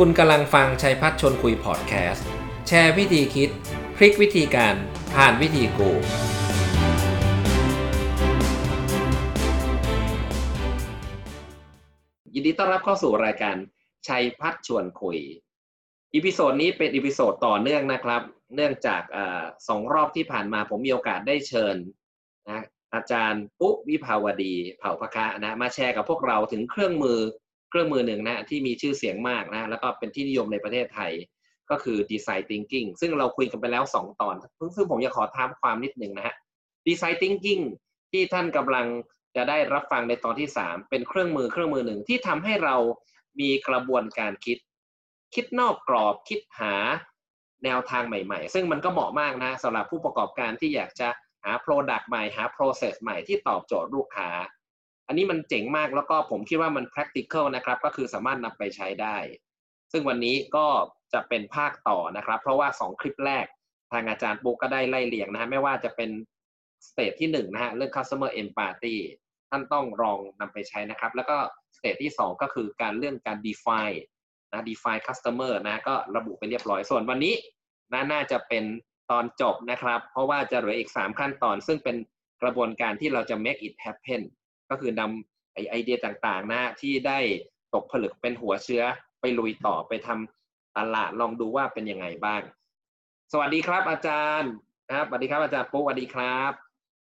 คุณกำลังฟังชัยพัชร์ชวนคุยพอดแคสต์ แชร์วิธีคิด พลิกวิธีการผ่านวิธีกูรู ยินดีต้อนรับเข้าสู่รายการชัยพัชร์ชวนคุย episode นี้เป็น episode ต่อเนื่องนะครับ เนื่องจากอสองรอบที่ผ่านมาผมมีโอกาสได้เชิญนะอาจารย์ปุ๊กวิภาวดีเผ่าพคะนะมาแชร์กับพวกเราถึงเครื่องมือ เครื่องมือหนึ่งนะที่มีชื่อเสียงมากนะแล้วก็เป็นที่นิยมในประเทศไทยก็คือ Design Thinking ซึ่งเราคุยกันไปแล้ว 2 ตอน ซึ่งผมจะขอท้ามความนิดหนึ่งนะฮะ Design Thinking ที่ท่านกำลังจะได้รับฟังในตอนที่ 3 เป็นเครื่องมือเครื่องมือหนึ่งที่ทำให้เรามีกระบวนการคิด คิดนอกกรอบคิดหาแนวทางใหม่ๆ ซึ่งมันก็เหมาะมากนะสำหรับผู้ประกอบการที่อยากจะหา Product ใหม่หา Process ใหม่ที่ตอบโจทย์ลูกค้า อันนี้มันเจ๋งมากแล้วก็ผมคิดว่ามัน practical นะครับ ก็คือสามารถนำไปใช้ได้ ซึ่งวันนี้ก็จะเป็นภาคต่อนะครับ เพราะว่า 2 คลิปแรกทางอาจารย์ปุ๊กก็ได้ไล่เลียงนะฮะไม่ว่าจะเป็น stage ที่1นะฮะเรื่อง customer empathy ท่านต้องลองนำไปใช้นะครับ แล้วก็ stage ที่ 2 ก็คือการเรื่องการ define นะ define customer นะก็ระบุไปเรียบร้อยส่วนวันนี้นะน่าจะเป็นตอนจบนะครับ เพราะว่าจะเหลืออีก 3 ขั้นตอน ซึ่งเป็นกระบวนการที่เราจะ make it happen ก็คือนำไอไอเดียต่างๆนะที่ได้ตกผลึกเป็นหัวเชื้อไปลุยต่อไปทำตลาดลองดูว่าเป็นยังไงบ้าง สวัสดีครับอาจารย์ครับสวัสดีครับอาจารย์ปุ๊สวัสดีครับ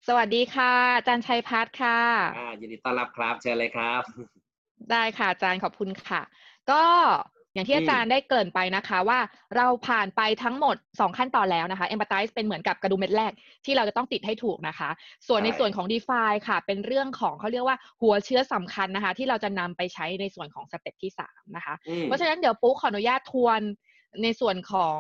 สวัสดีค่ะอาจารย์ชัยพัฒน์ค่ะอ่ายินดีต้อนรับครับเชิญเลยครับ ได้ค่ะอาจารย์ขอบคุณค่ะ ก็ อย่างที่อาจารย์ได้เกริ่นไปนะคะว่าเราผ่านไปทั้งหมด 2 ขั้นตอนแล้วนะคะ Empathize เป็นเหมือนกับกระดุมเม็ดแรกที่เราจะต้องติดให้ถูกนะคะ ส่วนในส่วนของ define ค่ะ เป็นเรื่องของเขาเรียกว่าหัวเชื้อสำคัญนะคะ ที่เราจะนำไปใช้ในส่วนของ step ที่ 3 นะคะ เพราะฉะนั้นเดี๋ยวปุ๊กขออนุญาตทวนในส่วนของ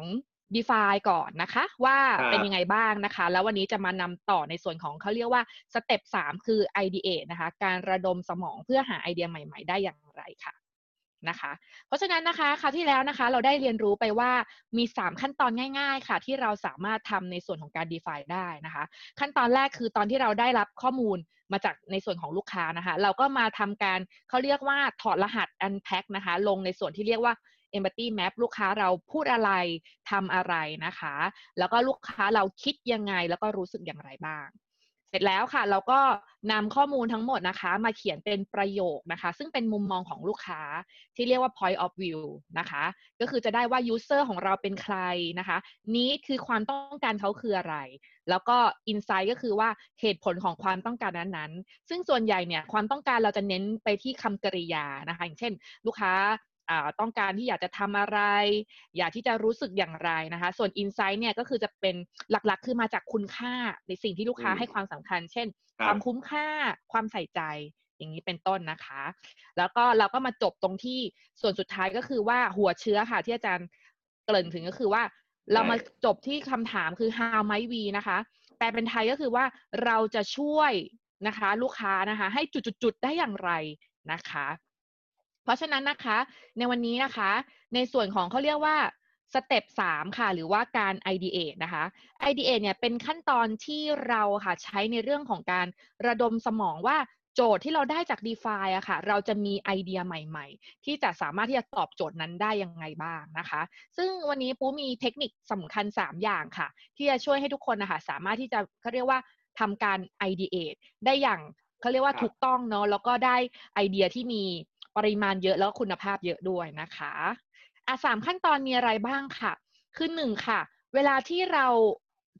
define ก่อนนะคะ ว่าเป็นยังไงบ้างนะคะ แล้ววันนี้จะมานำต่อในส่วนของเขาเรียกว่า step 3คือ ideate นะคะ การระดมสมองเพื่อหาไอเดียใหม่ ๆ ได้อย่างไรค่ะ นะคะ เพราะฉะนั้นนะคะคราวที่แล้วนะคะเราได้เรียนรู้ไปว่ามี 3 ขั้นตอนง่าย ๆ ค่ะ ที่เราสามารถทำในส่วนของการ define ได้นะคะ ขั้นตอนแรกคือตอนที่เราได้รับข้อมูลมาจากในส่วนของลูกค้านะคะ เราก็มาทำการเขาเรียกว่าถอดรหัส unpack นะคะ ลงในส่วนที่เรียกว่า empathy map ลูกค้าเราพูดอะไรทำอะไรนะคะ แล้วก็ลูกค้าเราคิดยังไงแล้วก็รู้สึกอย่างไรบ้าง เสร็จแล้วค่ะเราก็นำข้อมูลทั้งหมดนะคะ มาเขียนเป็นประโยคนะคะ ซึ่งเป็นมุมมองของลูกค้าที่เรียกว่า point of view นะคะ ก็คือจะได้ว่า user ของเราเป็นใครนะคะ นี้คือความต้องการเขาคืออะไร แล้วก็ insight ก็คือว่าเหตุผลของความต้องการนั้นๆ ซึ่งส่วนใหญ่เนี่ยความต้องการเราจะเน้นไปที่คำกริยานะคะ อย่างเช่น ลูกค้า ต้องการที่อยากจะทำอะไร อยากที่จะรู้สึกอย่างไรนะคะ ส่วน Insight เนี่ยก็คือจะเป็นหลักๆ คือมาจากคุณค่าในสิ่งที่ลูกค้าให้ความสำคัญ เช่น ความคุ้มค่าความใส่ใจอย่างนี้เป็นต้นนะคะ แล้วก็เราก็มาจบตรงที่ส่วนสุดท้ายก็คือว่าหัวเชื้อค่ะที่อาจารย์เกริ่นถึงก็คือว่า เรามาจบที่คำถามคือ how might we นะคะ แปลเป็นไทยก็คือว่าเราจะช่วยนะคะ ลูกค้านะคะ ให้จุดๆได้อย่างไรนะคะ เพราะฉะนั้นนะคะ ในวันนี้นะคะ ในส่วนของเขาเรียกว่าสเต็ป3ค่ะ หรือว่าการ ideate นะคะ ideate เนี่ยเป็นขั้นตอนที่เราค่ะใช้ในเรื่องของการระดมสมองว่าโจทย์ที่เราได้จาก d e f i อะค่ะ เราจะมีไอเดียใหม่ๆ ที่จะสามารถที่จะตอบโจทย์นั้นได้ยังไงบ้างนะคะ ซึ่งวันนี้ปูมีเทคนิคสำคัญ 3 อย่างค่ะ ที่จะช่วยให้ทุกคนนะคะสามารถที่จะเขาเรียกว่าทำการ ideate ได้อย่างเขาเรียกว่าถูกต้องเนาะแล้วก็ได้ไอเดียที่มี ปริมาณเยอะแล้วคุณภาพเยอะด้วยนะคะอะสามขั้นตอนมีอะไรบ้างค่ะ คือหนึ่งค่ะ เวลาที่เรา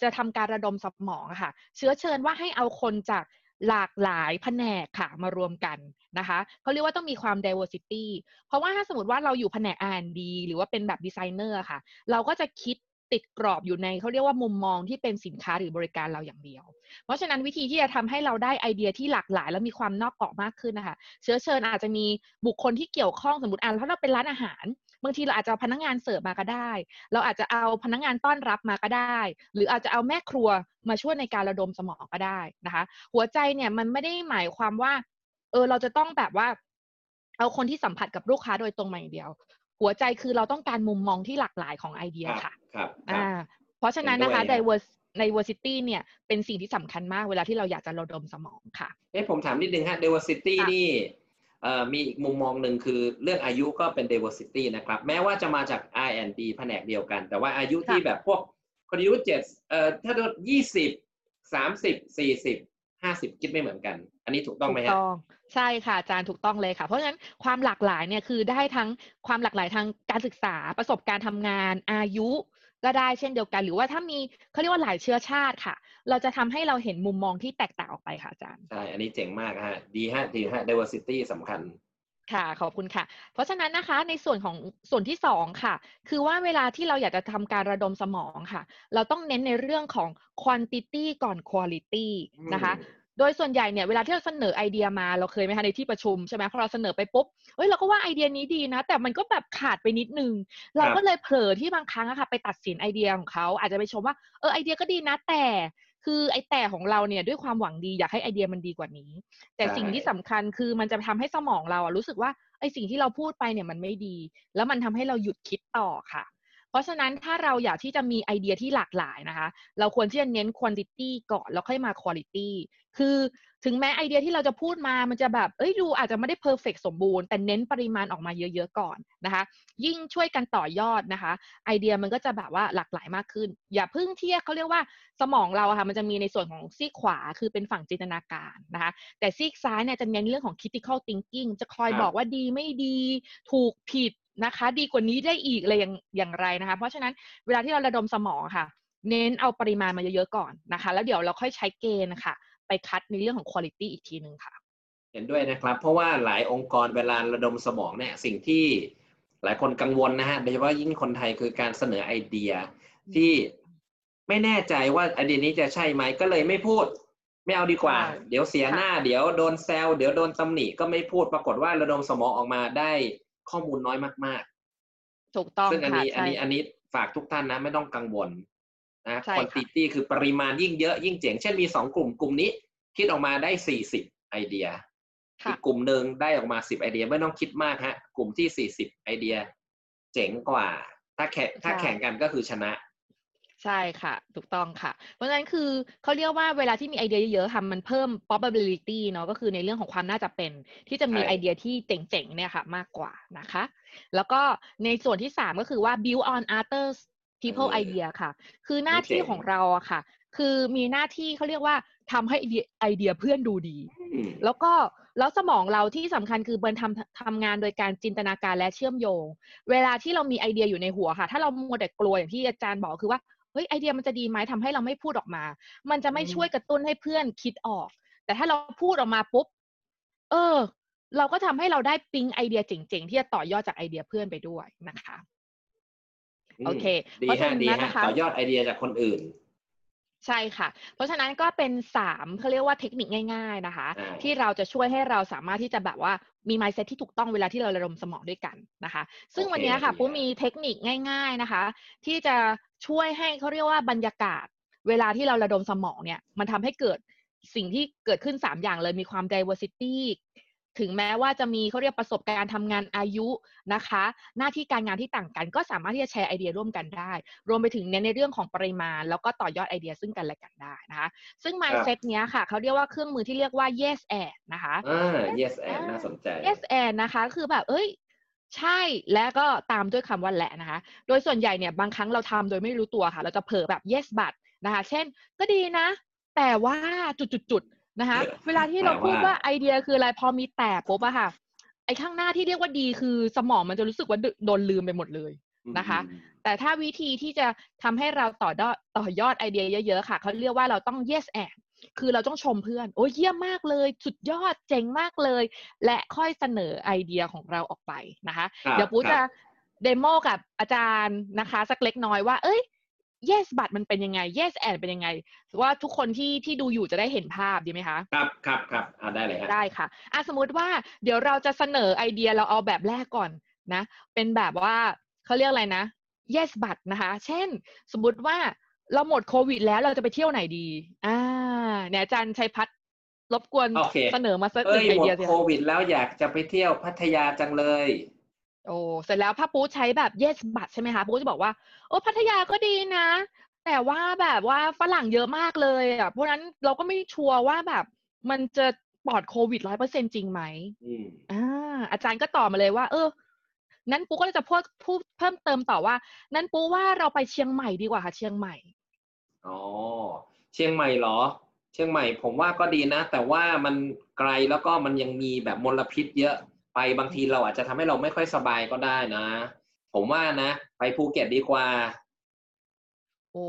จะทำการระดมสมองค่ะ เชื้อเชิญว่าให้เอาคนจากหลากหลายแผนกค่ะมารวมกันนะคะเขาเรียกว่าต้องมีความ diversity เพราะว่าถ้าสมมติว่าเราอยู่แผนก R&D หรือว่าเป็นแบบดีไซเนอร์ค่ะ เราก็จะคิด ติดกรอบอยู่ในเขาเรียกว่ามุมมองที่เป็นสินค้าหรือบริการเราอย่างเดียว เพราะฉะนั้นวิธีที่จะทำให้เราได้ไอเดียที่หลากหลาย และมีความนอกกรอบมากขึ้นนะคะเชื้อเชิญอาจจะมีบุคคลที่เกี่ยวข้องสมมติอ่านถ้าเราเป็นร้านอาหารบางทีเราอาจจะเอาพนักงานเสิร์ฟมาก็ได้ เราอาจจะเอาพนักงานต้อนรับมาก็ได้ หรืออาจจะเอาแม่ครัวมาช่วยในการระดมสมองก็ได้นะคะ หัวใจเนี่ยมันไม่ได้หมายความว่า เออเราจะต้องแบบว่า เอาคนที่สัมผัสกับลูกค้าโดยตรงมาอย่างเดียว หัวใจคือเราต้องการมุมมองที่หลากหลายของไอเดียค่ะ ครับอ่าเพราะฉะนั้นนะคะ diversity เนี่ยเป็นสิ่งที่สำคัญมากเวลาที่เราอยากจะระดมสมองค่ะเอ๊ะผมถามนิดนึงฮะ diversity นี่มีอีกมุมมองหนึ่งคือเรื่องอายุก็เป็น diversity นะครับ แม้ว่าจะมาจาก R&D แผนกเดียวกัน แต่ว่าอายุที่แบบพวกคนอายุเจ็ดเอ่อถ้าโดนยี่สิบสามสิบสี่สิบห้าสิบคิดไม่เหมือนกัน อันนี้ถูกต้องไหมฮะถูกต้องใช่ค่ะอาจารย์ถูกต้องเลยค่ะ เพราะฉะนั้นความหลากหลายเนี่ยคือได้ทั้งความหลากหลายทางการศึกษาประสบการณ์ทำงานอายุ ก็ได้เช่นเดียวกัน หรือว่าถ้ามีเขาเรียกว่าหลายเชื้อชาติค่ะ เราจะทำให้เราเห็นมุมมองที่แตกต่างออกไปค่ะอาจารย์ใช่อันนี้เจ๋งมากฮะดีฮะดีฮะ diversity สำคัญค่ะขอบคุณค่ะ เพราะฉะนั้นนะคะในส่วนของส่วนที่สองค่ะ คือว่าเวลาที่เราอยากจะทำการระดมสมองค่ะ เราต้องเน้นในเรื่องของ quantity ก่อน quality นะคะ โดยส่วนใหญ่เนี่ยเวลาที่เราเสนอไอเดียมาเราเคยไหมคะในที่ประชุมใช่ไหมพอเราเสนอไปปุ๊บเฮ้ยเราก็ว่าไอเดียนี้ดีนะ แต่มันก็แบบขาดไปนิดนึง เราก็เลยเผลอที่บางครั้งอะค่ะไปตัดสินไอเดียของเขาอาจจะไปชมว่าเออไอเดียก็ดีนะแต่คือไอแต่ของเราเนี่ยด้วยความหวังดีอยากให้ไอเดียมันดีกว่านี้ แต่สิ่งที่สำคัญคือมันจะทำให้สมองเราอะรู้สึกว่าไอสิ่งที่เราพูดไปเนี่ยมันไม่ดี แล้วมันทำให้เราหยุดคิดต่อค่ะ เพราะฉะนั้นถ้าเราอยากที่จะมีไอเดียที่หลากหลายนะคะ เราควรที่จะเน้น quantity ก่อนแล้วค่อยมา quality คือถึงแม้ไอเดียที่เราจะพูดมามันจะแบบเอ้ยดูอาจจะไม่ได้ perfect มบูรณ์แต่เน้นปริมาณออกมาเยอะๆก่อนนะคะ ยิ่งช่วยกันต่อยอดนะคะ ไอเดียมันก็จะแบบว่าหลากหลายมากขึ้น อย่าเพิ่งเทียบเขาเรียกว่าสมองเราอะค่ะมันจะมีในส่วนของซีกขวาคือเป็นฝั่งจินตนาการนะคะ แต่ซีกซ้ายเนี่ยจะเน้นเรื่องของ critical thinking จะคอยบอกว่าดีไม่ดี ถูกผิด นะคะ ดีกว่านี้ได้อีกอะไรอย่างอย่างไรนะคะ เพราะฉะนั้นเวลาที่เราระดมสมองค่ะ เน้นเอาปริมาณมาเยอะๆก่อนนะคะ แล้วเดี๋ยวเราค่อยใช้เกณฑ์ค่ะ ไปคัดในเรื่องของคุณภาพอีกทีหนึ่งค่ะ เห็นด้วยนะครับ เพราะว่าหลายองค์กรเวลาระดมสมองเนี่ยสิ่งที่หลายคนกังวลนะฮะโดยเฉพาะยิ่งคนไทยคือการเสนอไอเดียที่ไม่แน่ใจว่าไอเดียนี้จะใช่ไหมก็เลยไม่พูด ไม่เอาดีกว่า เดี๋ยวเสียหน้า เดี๋ยวโดนแซวเดี๋ยวโดนตำหนิก็ไม่พูดปรากฏว่าระดมสมองออกมาได้ ข้อมูลน้อยมากๆ ถูกต้องซึ่งอันนี้อันนี้อันนี้ฝากทุกท่านนะไม่ต้องกังวลนะควอนติตี้คือปริมาณยิ่งเยอะยิ่งเจ๋ง เช่นมีสองกลุ่มกลุ่มนี้ คิดออกมาได้สี่สิบไอเดียอีกกลุ่มหนึ่งได้ออกมาสิบไอเดียไม่ต้องคิดมากฮะ กลุ่มที่สี่สิบไอเดีย เจ๋งกว่า ถ้าแข่งถ้าแข่งกันก็คือชนะ ใช่ค่ะ ถูกต้องค่ะ เพราะฉะนั้นคือเขาเรียกว่าเวลาที่มีไอเดียเยอะๆค่ะมันเพิ่ม probability เนาะก็คือในเรื่องของความน่าจะเป็น ที่จะมีไอเดียที่เจ๋งๆเนี่ยค่ะ มากกว่านะคะ แล้วก็ในส่วนที่สามก็คือว่า build on others people idea ค่ะ คือหน้าที่ของเราอะค่ะ คือมีหน้าที่เขาเรียกว่าทำให้ไอเดียเพื่อนดูดี แล้วก็แล้วสมองเราที่สำคัญคือเบิร์นทำทำงานโดยการจินตนาการและเชื่อมโยง เวลาที่เรามีไอเดียอยู่ในหัวค่ะ ถ้าเรามัวแต่กลัวอย่างที่อาจารย์บอกคือว่า เฮ้ยไอเดียมันจะดีไหมทำให้เราไม่พูดออกมา มันจะไม่ช่วยกระตุ้นให้เพื่อนคิดออก แต่ถ้าเราพูดออกมาปุ๊บ เออ เราก็ทำให้เราได้ปิ๊งไอเดียเจ๋งๆ ที่จะต่อยอดจากไอเดียเพื่อนไปด้วยนะคะโอเคดีฮะดีฮะต่อยอดไอเดียจากคนอื่น ใช่ค่ะ เพราะฉะนั้นก็เป็นสามเขาเรียกว่าเทคนิคง่ายๆนะคะ ที่เราจะช่วยให้เราสามารถที่จะแบบว่ามีไมซ์เซ็ตที่ถูกต้องเวลาที่เราระดมสมองด้วยกันนะคะ ซึ่งวันนี้ค่ะปุ๊มีเทคนิคง่าย ๆนะคะ ที่จะ ช่วยให้เขาเรียกว่าบรรยากาศ เวลาที่เราระดมสมองเนี่ย มันทำให้เกิดสิ่งที่เกิดขึ้น 3 อย่างเลยมีความ diversity ถึงแม้ว่าจะมีเขาเรียกประสบการณ์ทำงานอายุนะคะ หน้าที่การงานที่ต่างกัน ก็สามารถที่จะแชร์ไอเดียร่วมกันได้ รวมไปถึงเน้นในเรื่องของปริมาณ แล้วก็ต่อยอดไอเดียซึ่งกันและกันได้นะคะ ซึ่ง mindset เนี้ยค่ะเขาเรียกว่าเครื่องมือที่เรียกว่า yes and นะคะอ่า yes and น่าสนใจ yes and นะคะ คือแบบเอ้ย ใช่และก็ตามด้วยคำว่าและนะคะ โดยส่วนใหญ่เนี่ยบางครั้งเราทำโดยไม่รู้ตัวค่ะ เราจะเผลอแบบ yes but นะคะ เช่น ก็ดีนะ แต่ว่าจุดๆนะคะ เวลาที่เราพูดว่าไอเดียคืออะไรพอมีแต่ปุ๊บอะค่ะ ไอ้ข้างหน้าที่เรียกว่าดีคือสมองมันจะรู้สึกว่าโดนลืมไปหมดเลยนะคะ แต่ถ้าวิธีที่จะทำให้เราต่อยอดต่อยอดไอเดียเยอะๆค่ะเขาเรียกว่าเราต้อง yes and คือเราต้องชมเพื่อน โอ้ยเยี่ยมมากเลย สุดยอดเจ๋งมากเลย และค่อยเสนอไอเดียของเราออกไปนะคะ เดี๋ยวปูจะเดโมกับอาจารย์นะคะ สักเล็กน้อยว่า เอ้ย yes บัตรมันเป็นยังไง yes and เป็นยังไงว่าทุกคนที่ที่ดูอยู่จะได้เห็นภาพดีไหมคะ ครับครับครับอ่าได้เลยครับได้ค่ะอะสมมุติว่าเดี๋ยวเราจะเสนอไอเดียเราเอาแบบแรกก่อนนะ เป็นแบบว่าเขาเรียกอะไรนะ yes บัตรนะคะ เช่น สมมุติว่า เราหมดโควิดแล้วเราจะไปเที่ยวไหนดี อ่า เนี่ยอาจารย์ชัยพัฒน์รบกวนเสนอมาสักหนึ่งไอเดียหมดโควิดแล้วอยากจะไปเที่ยวพัทยาจังเลย โอ้ เสร็จแล้วพระปูใช้แบบ yes บัตรใช่ไหมคะปูจะบอกว่า โอ้พัทยาก็ดีนะ แต่ว่าแบบว่าฝรั่งเยอะมากเลยอะ เพราะนั้นเราก็ไม่ชัวร์ว่าแบบ มันจะปลอดโควิดร้อยเปอร์เซ็นจริงไหมอืมอ่า อาจารย์ก็ตอบมาเลยว่า เออ นั้นปูก็เลยจะพูดพูดเพิ่มเติมต่อว่า นั้นปูว่าเราไปเชียงใหม่ดีกว่าค่ะเชียงใหม่ อ๋อเชียงใหม่เหรอ เชียงใหม่ผมว่าก็ดีนะ แต่ว่ามันไกลแล้วก็มันยังมีแบบมลพิษเยอะไปบางทีเราอาจจะทำให้เราไม่ค่อยสบายก็ได้นะ ผมว่านะ ไปภูเก็ตดีกว่า โอ้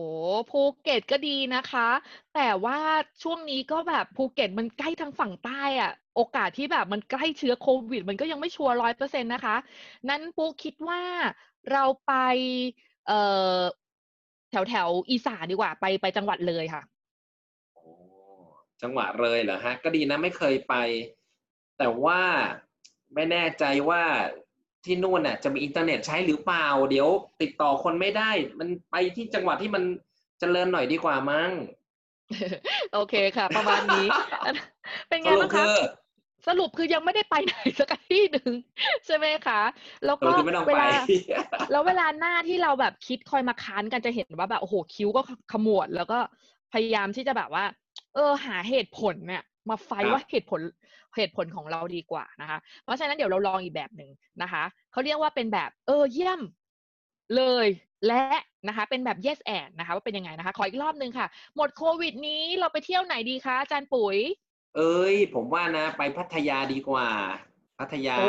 ภูเก็ตก็ดีนะคะ แต่ว่าช่วงนี้ก็แบบภูเก็ตมันใกล้ทางฝั่งใต้อะโอกาสที่แบบมันใกล้เชื้อโควิด มันก็ยังไม่ sure ร้อยเปอร์เซ็นต์นะคะ นั้นปูคิดว่าเราไปเอ่อ แถวแถวอีสานดีกว่าไปไปจังหวัดเลยค่ะโอ้จังหวัดเลยเหรอฮะ ก็ดีนะไม่เคยไป แต่ว่าไม่แน่ใจว่าที่นู่นน่ะจะมีอินเทอร์เน็ตใช้หรือเปล่า เดี๋ยวติดต่อคนไม่ได้ มันไปที่จังหวัดที่มันเจริญหน่อยดีกว่ามั้งโอเคค่ะ ประมาณนี้ เป็นสไงรุปบ้างคืคะอ สรุปคือยังไม่ได้ไปไหนสักที่หนึ่งใช่ไหมคะแล้วสรุก็ปคือไม่ต้องเวไปลาแล้วเวลาหน้าที่เราแบบคิดคอยมาค้านกันจะเห็นว่าแบบโอ้โหคิ้วก็ขมวด แล้วก็พยายามที่จะแบบว่า เออหาเหตุผลเนี่ยมาไฟครับว่าเหตุผลเหตุผลของเราดีกว่านะคะ เพราะฉะนั้นเดี๋ยวเราลองอีกแบบหนึ่งนะคะเขาเรียกว่าเป็นแบบ เออเยี่ยมเลยและนะคะเป็นแบบ yes and นะคะว่าเป็นยังไงนะคะ ขออีกรอบหนึ่งค่ะ หมดโควิดนี้เราไปเที่ยวไหนดีคะอาจารย์ปุ๋ย เอ้ย ผมว่านะ ไปพัทยาดีกว่า พัทยา โอ้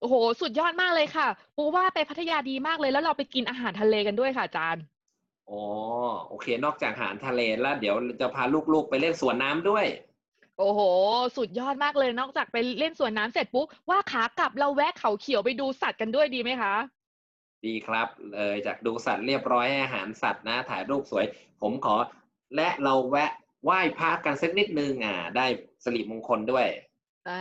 โอ้โห สุดยอดมากเลยค่ะปูว่าไปพัทยาดีมากเลยแล้วเราไปกินอาหารทะเลกันด้วยค่ะอาจารย์อ๋อโอเค นอกจากอาหารทะเลแล้ว เดี๋ยวจะพาลูกๆไปเล่นสวนน้ำด้วย โอ้โห สุดยอดมากเลยนอกจากไปเล่นสวนน้ำเสร็จปุ๊บว่าขากลับเราแวะเขาเขียวไปดูสัตว์กันด้วยดีไหมคะ ดีครับ เลยจากดูสัตว์เรียบร้อยให้อาหารสัตว์นะ ถ่ายรูปสวย ผมขอ และเราแวะ ไหว้พระกันสักนิดนึงอ่า ได้สิริมงคลด้วยอ่า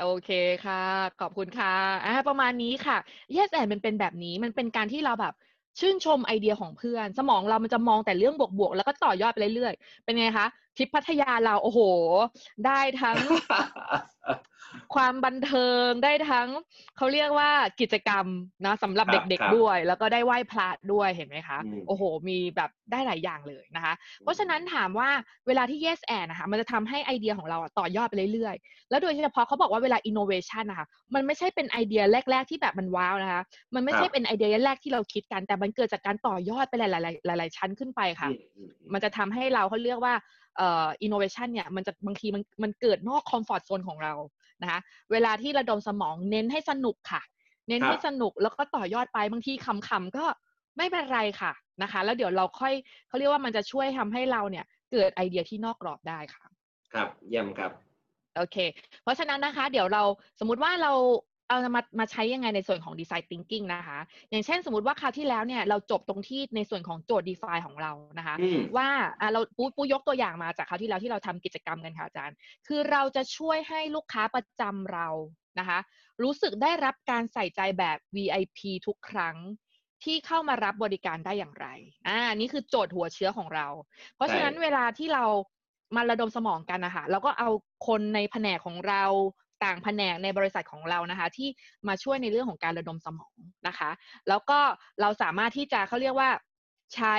โอเคค่ะ ขอบคุณค่ะอ่าประมาณนี้ค่ะ yes and มันเป็นแบบนี้มันเป็นการที่เราแบบชื่นชมไอเดียของเพื่อน สมองเรามันจะมองแต่เรื่องบวกๆ แล้วก็ต่อยอดไปเรื่อยๆ เป็นไงคะทริปพัทยาเราโอ้โห ได้ทั้ง ความบันเทิงได้ทั้งเขาเรียกว่ากิจกรรมนะสำหรับครับเด็กครับๆด้วย แล้วก็ได้ไหว้พระด้วยเห็นไหมคะอืมโอ้โห มีแบบได้หลายอย่างเลยนะคะ เพราะฉะนั้นถามว่าเวลาที่ yes and นะคะมันจะทำให้ไอเดียของเราอะต่อยอดไปเรื่อยๆ แล้วโดยเฉพาะเขาบอกว่าเวลา innovation นะคะมันไม่ใช่เป็นไอเดียแรก ๆที่แบบมันว้าวนะคะ มันไม่ใช่ครับเป็นไอเดียแรกที่เราคิดกัน แต่มันเกิดจากการต่อยอดไปหลายๆหลายๆชั้นขึ้นไปค่ะอืมอืมอืมมันจะทำให้เราเขาเรียกว่าเอ่อ innovation เนี่ยมันจะบางทีมันมันเกิดนอก comfort zone ของเรา นะคะ เวลาที่ระดมสมองเน้นให้สนุกค่ะ เน้นครับให้สนุกแล้วก็ต่อยอดไปบางทีขำๆก็ไม่เป็นไรค่ะนะคะ แล้วเดี๋ยวเราค่อยเขาเรียกว่ามันจะช่วยทำให้เราเนี่ยเกิดไอเดียที่นอกกรอบได้ค่ะ ครับเยี่ยมครับโอเค เพราะฉะนั้นนะคะ เดี๋ยวเราสมมุติว่าเรา เอามามาใช้ยังไงในส่วนของ design thinking นะคะ อย่างเช่นสมมติว่าคราวที่แล้วเนี่ยเราจบตรงที่ในส่วนของโจทย์ define ของเรานะคะอืมว่าอะเราปูปูยกตัวอย่างมาจากคราวที่แล้วที่เราทำกิจกรรมกันค่ะอาจารย์ คือเราจะช่วยให้ลูกค้าประจำเรานะคะ รู้สึกได้รับการใส่ใจแบบ VIP ทุกครั้งที่เข้ามารับบริการได้อย่างไร อ่า นี่คือโจทย์หัวเชื้อของเรา เพราะฉะนั้นใช่เวลาที่เรามาระดมสมองกันนะคะเราก็เอาคนในแผนกของเรา ต่างแผนกในบริษัทของเรานะคะ ที่มาช่วยในเรื่องของการระดมสมองนะคะ แล้วก็เราสามารถที่จะเขาเรียกว่าใช้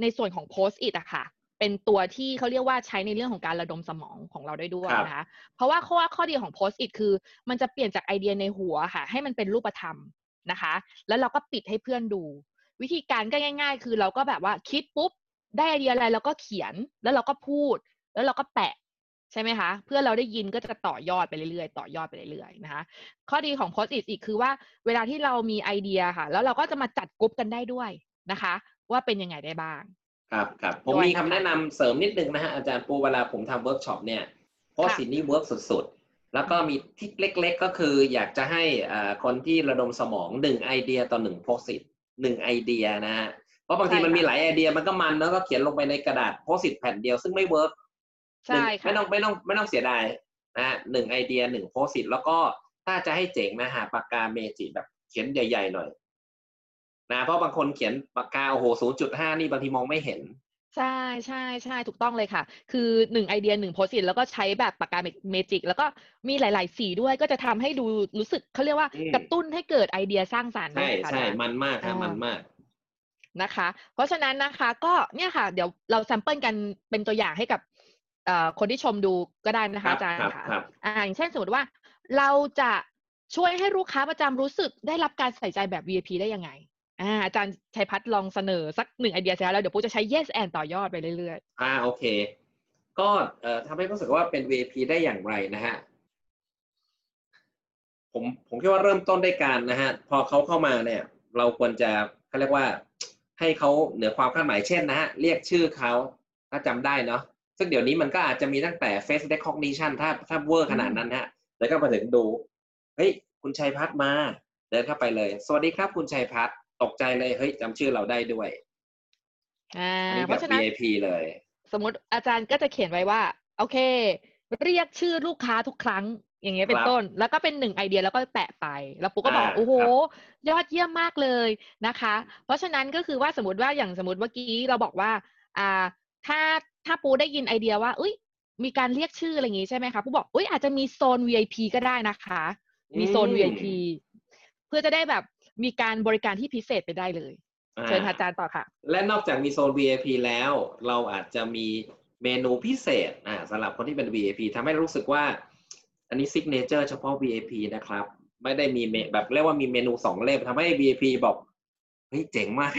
ในส่วนของ post it อะค่ะเป็นตัวที่เขาเรียกว่าใช้ในเรื่องของการระดมสมองของเราได้ด้วยนะคะ เพราะว่าข้อข้อดีของ post it คือ มันจะเปลี่ยนจากไอเดียในหัวค่ะ ให้มันเป็นรูปธรรมนะคะ แล้วเราก็ปิดให้เพื่อนดู วิธีการก็ง่าย ๆ คือเราก็แบบว่าคิดปุ๊บได้ไอเดียอะไรเราก็เขียนแล้วเราก็พูด แล้วเราก็แปะ ใช่ไหมคะ เพื่อนเราได้ยินก็จะต่อยอดไปเรื่อยๆ ต่อยอดไปเรื่อยๆ นะคะ ข้อดีของ post it อีกคือว่าเวลาที่เรามีไอเดียค่ะ แล้วเราก็จะมาจัดกรุ๊ปกันได้ด้วยนะคะ ว่าเป็นยังไงได้บ้าง ครับครับผมด้วยมีนะคะคำแนะนำเสริมนิดนึงนะฮะอาจารย์ปูเวลาผมทำเวิร์กช็อปเนี่ย post it นี่ work สุดๆ แล้วก็มีที่เล็ก ๆ ก็คืออยากจะให้อ่าคนที่ระดมสมองหนึ่งไอเดียต่อหนึ่ง post it หนึ่งไอเดียนะฮะเพราะบางทีใช่มันมีค่ะหลายไอเดียมันก็มันแล้วก็เขียนลงไปในกระดาษ post it แผ่นเดียวซึ่งไม่ work ใช่ค่ะไม่ต้องไม่ต้องไม่ต้องเสียดายนะฮะหนึ่งไอเดียหนึ่ง post it แล้วก็ถ้าจะให้เจ๋งนะหาปากกาเมจิกแบบเขียนใหญ่ ๆ หน่อย นะเพราะบางคนเขียนปากกาโอ้โหศูนย์จุดห้านี่บางทีมองไม่เห็นใช่ใช่ใช่ถูกต้องเลยค่ะ คือหนึ่งไอเดียหนึ่ง post it แล้วก็ใช้แบบปากกาเมจิก แล้วก็มีหลาย ๆ สีด้วยก็จะทำให้ดูรู้สึกเขาเรียกว่าอืมกระตุ้นให้เกิดไอเดียสร้างสรรค์ด้ใช่วยค่ะ ใช่ใช่อาจารย์มันมากครับอ่ามัมันมากนะคะ เพราะฉะนั้นนะคะ ก็เนี่ยค่ะ เดี๋ยวเรา sample กันเป็นตัวอย่างให้กับเอ่อ คนที่ชมดูก็ได้นะคะ ครับอาจารย์ครับค่ะครับอ่าอย่างเช่นสมมติว่า เราจะช่วยให้ลูกค้าประจำรู้สึกได้รับการใส่ใจแบบ VIP ได้ยังไงอ่าอาจารย์ชัยพัชร์ลองเสนอสักหนึ่งไอเดียเสร็จแล้วเดี๋ยวปูจะใช้ yes and ต่อยอดไปเรื่อยอ่าโอเค ก็เอ่อทำให้รู้สึกว่าเป็น VIP ได้อย่างไรนะฮะผมผมคิดว่าเริ่มต้นด้วยการนะฮะพอเขาเข้ามาเนี่ย เราควรจะเขาเรียกว่าให้เขาเหนือความคาดหมายเช่นนะฮะเรียกชื่อเขาถ้าจำได้เนาะ ซึ่งเดี๋ยวนี้มันก็อาจจะมีตั้งแต่ face recognition ถ้าถ้าเวอร์ขนาดนั้นฮะแล้วก็มาถึงดูเฮ้ยคุณชัยพัฒน์มา เดินเข้าไปเลย สวัสดีครับคุณชัยพัฒน์ตกใจเลยเฮ้ยจำชื่อเราได้ด้วยๆอ่าอันนี้เพแบบราะฉะนั้น VIP เลย สมมติอาจารย์ก็จะเขียนไว้ว่า โอเค เรียกชื่อลูกค้าทุกครั้งอย่างเงี้ยเป็คนรับต้น แล้วก็เป็นหนึ่งไอเดียแล้วก็แปะไป แล้วปุ๊กก็บอกอ่าโอ้โหครับยอดเยี่ยมมากเลยนะคะ เพราะฉะนั้นก็คือว่าสมมติว่าอย่างสมมติเมื่อกี้เราบอกว่า อ่า ถ้า ถ้าปูได้ยินไอเดียว่าอุ้ยมีการเรียกชื่ออะไรอย่างงี้ใช่ไหมคะปูบอกอุ้ยอาจจะมีโซน VIP ก็ได้นะคะ มีโซนอืม VIP เพื่อจะได้แบบมีการบริการที่พิเศษไปได้เลยอ่าเชิญค่ะอาจารย์ต่อค่ะ และนอกจากมีโซน VIP แล้ว เราอาจจะมีเมนูพิเศษอ่าสำหรับคนที่เป็น VIP ทำให้รู้สึกว่า อันนี้ซิกเนเจอร์เฉพาะ VIP นะครับ ไม่ได้มีเมแบบเรียกว่ามีเมนูสองเล่มทำให้ VIP บอกเฮ้ยเจ๋งมาก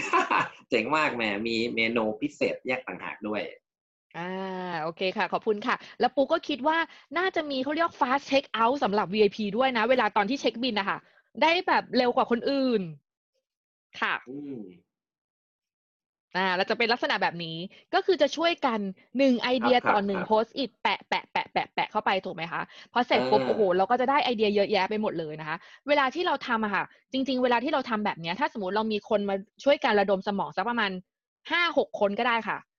เจ๋งมากแหมมีเมนูพิเศษแยกต่างหากด้วย อ่า โอเคค่ะ ขอบคุณค่ะ แล้วปูก็คิดว่าน่าจะมีเขาเรียก fast check out สำหรับ VIP ด้วยนะ เวลาตอนที่เช็คบินนะคะได้แบบเร็วกว่าคนอื่น ค่ะ อืม อ่าเราจะเป็นลักษณะแบบนี้ก็คือจะช่วยกันหนึ่งไอเดียครับต่อครับหนึ่งครับ โพสต์อิทแปะแปะแปะแปะแปะเข้าไปถูกไหมคะพอเสร็จปุ๊บเออโอ้โหเราก็จะได้ไอเดียเยอะแยะไปหมดเลยนะคะ เวลาที่เราทำอะค่ะ จริง ๆ เวลาที่เราทำแบบเนี้ย ถ้าสมมติเรามีคนมาช่วยกันระดมสมองสักประมาณห้าหกคนก็ได้ค่ะครับ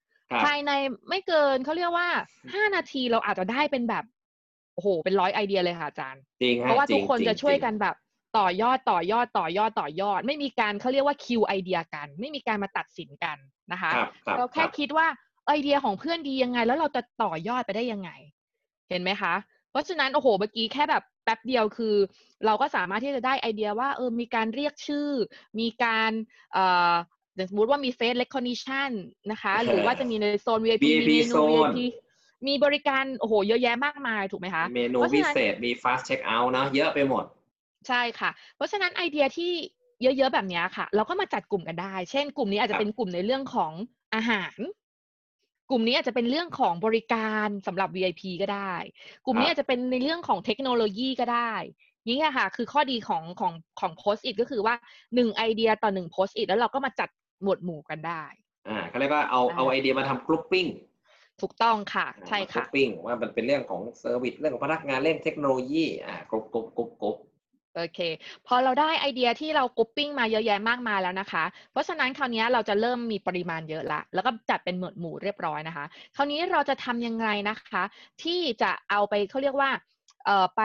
ภายในไม่เกินเขาเรียกว่าห้านาทีเราอาจจะได้เป็นแบบโอ้โห เป็นร้อยไอเดียเลยค่ะอาจารย์จริงเพฮะราะว่าจริทุงกคนจริงจะช่วยจริงกันแบบต่อยอดต่อยอดต่อยอดต่อยอด ไม่มีการเขาเรียกว่าคิวไอเดียกัน ไม่มีการมาตัดสินกันนะคะครับครับเราแค่รับคิดว่าไอเดียของเพื่อนดียังไง แล้วเราจะต่อยอดไปได้ยังไง เห็นไหมคะ เพราะฉะนั้นโอ้โหเมื่อกี้แค่แบบแป๊บเดียวคือ เราก็สามารถที่จะได้ไอเดียว่าเออมีการเรียกชื่อ มีการเอ่อ อย่างสมมติว่ามี face recognition นะคะ หรือว่าจะมีในโซน VIP มี VIP เมนูโซน VIP มีบริการโอ้โหเยอะแยะมากมายถูกไหมคะ เมนูเพราะพิฉะนั้นเศษมี fast check out เนอะเยอะไปหมด ใช่ค่ะ เพราะฉะนั้นไอเดียที่เยอะๆแบบเนี้ยค่ะ เราก็มาจัดกลุ่มกันได้ เช่น กลุ่มนี้อาจครัจะบเป็นกลุ่มในเรื่องของอาหาร กลุ่มนี้อาจจะเป็นเรื่องของบริการสำหรับ VIP ก็ได้ กลุ่มนี้อาจจะเป็นในเรื่องของเทคโนโลยีก็ได้นี่ไงค่ะ คือข้อดีของของของ post it ก็คือว่าหนึ่งไอเดียต่อหนึ่ง post it แล้วเราก็มาจัด หมวดหมู่กันได้ อ่าเขาเรียกว่าเอาอ่าเอาไอเดียมาทำ grouping ถูกต้องค่ะ ใช่กรุ๊ค่ะ grouping ว่ามันเป็นเรื่องของ service เรื่องของพนักงานเรื่องเทคโนโลยีอ่า group group group groupโอเค พอเราได้ไอเดียที่เรา grouping มาเยอะแยะมากมายแล้วนะคะ เพราะฉะนั้นคราวนี้เราจะเริ่มมีปริมาณเยอะละ แล้วก็จัดเป็นหมวดหมู่เรียบร้อยนะคะ คราวนี้เราจะทำยังไงนะคะ ที่จะเอาไปเขาเรียกว่าเอ่อไป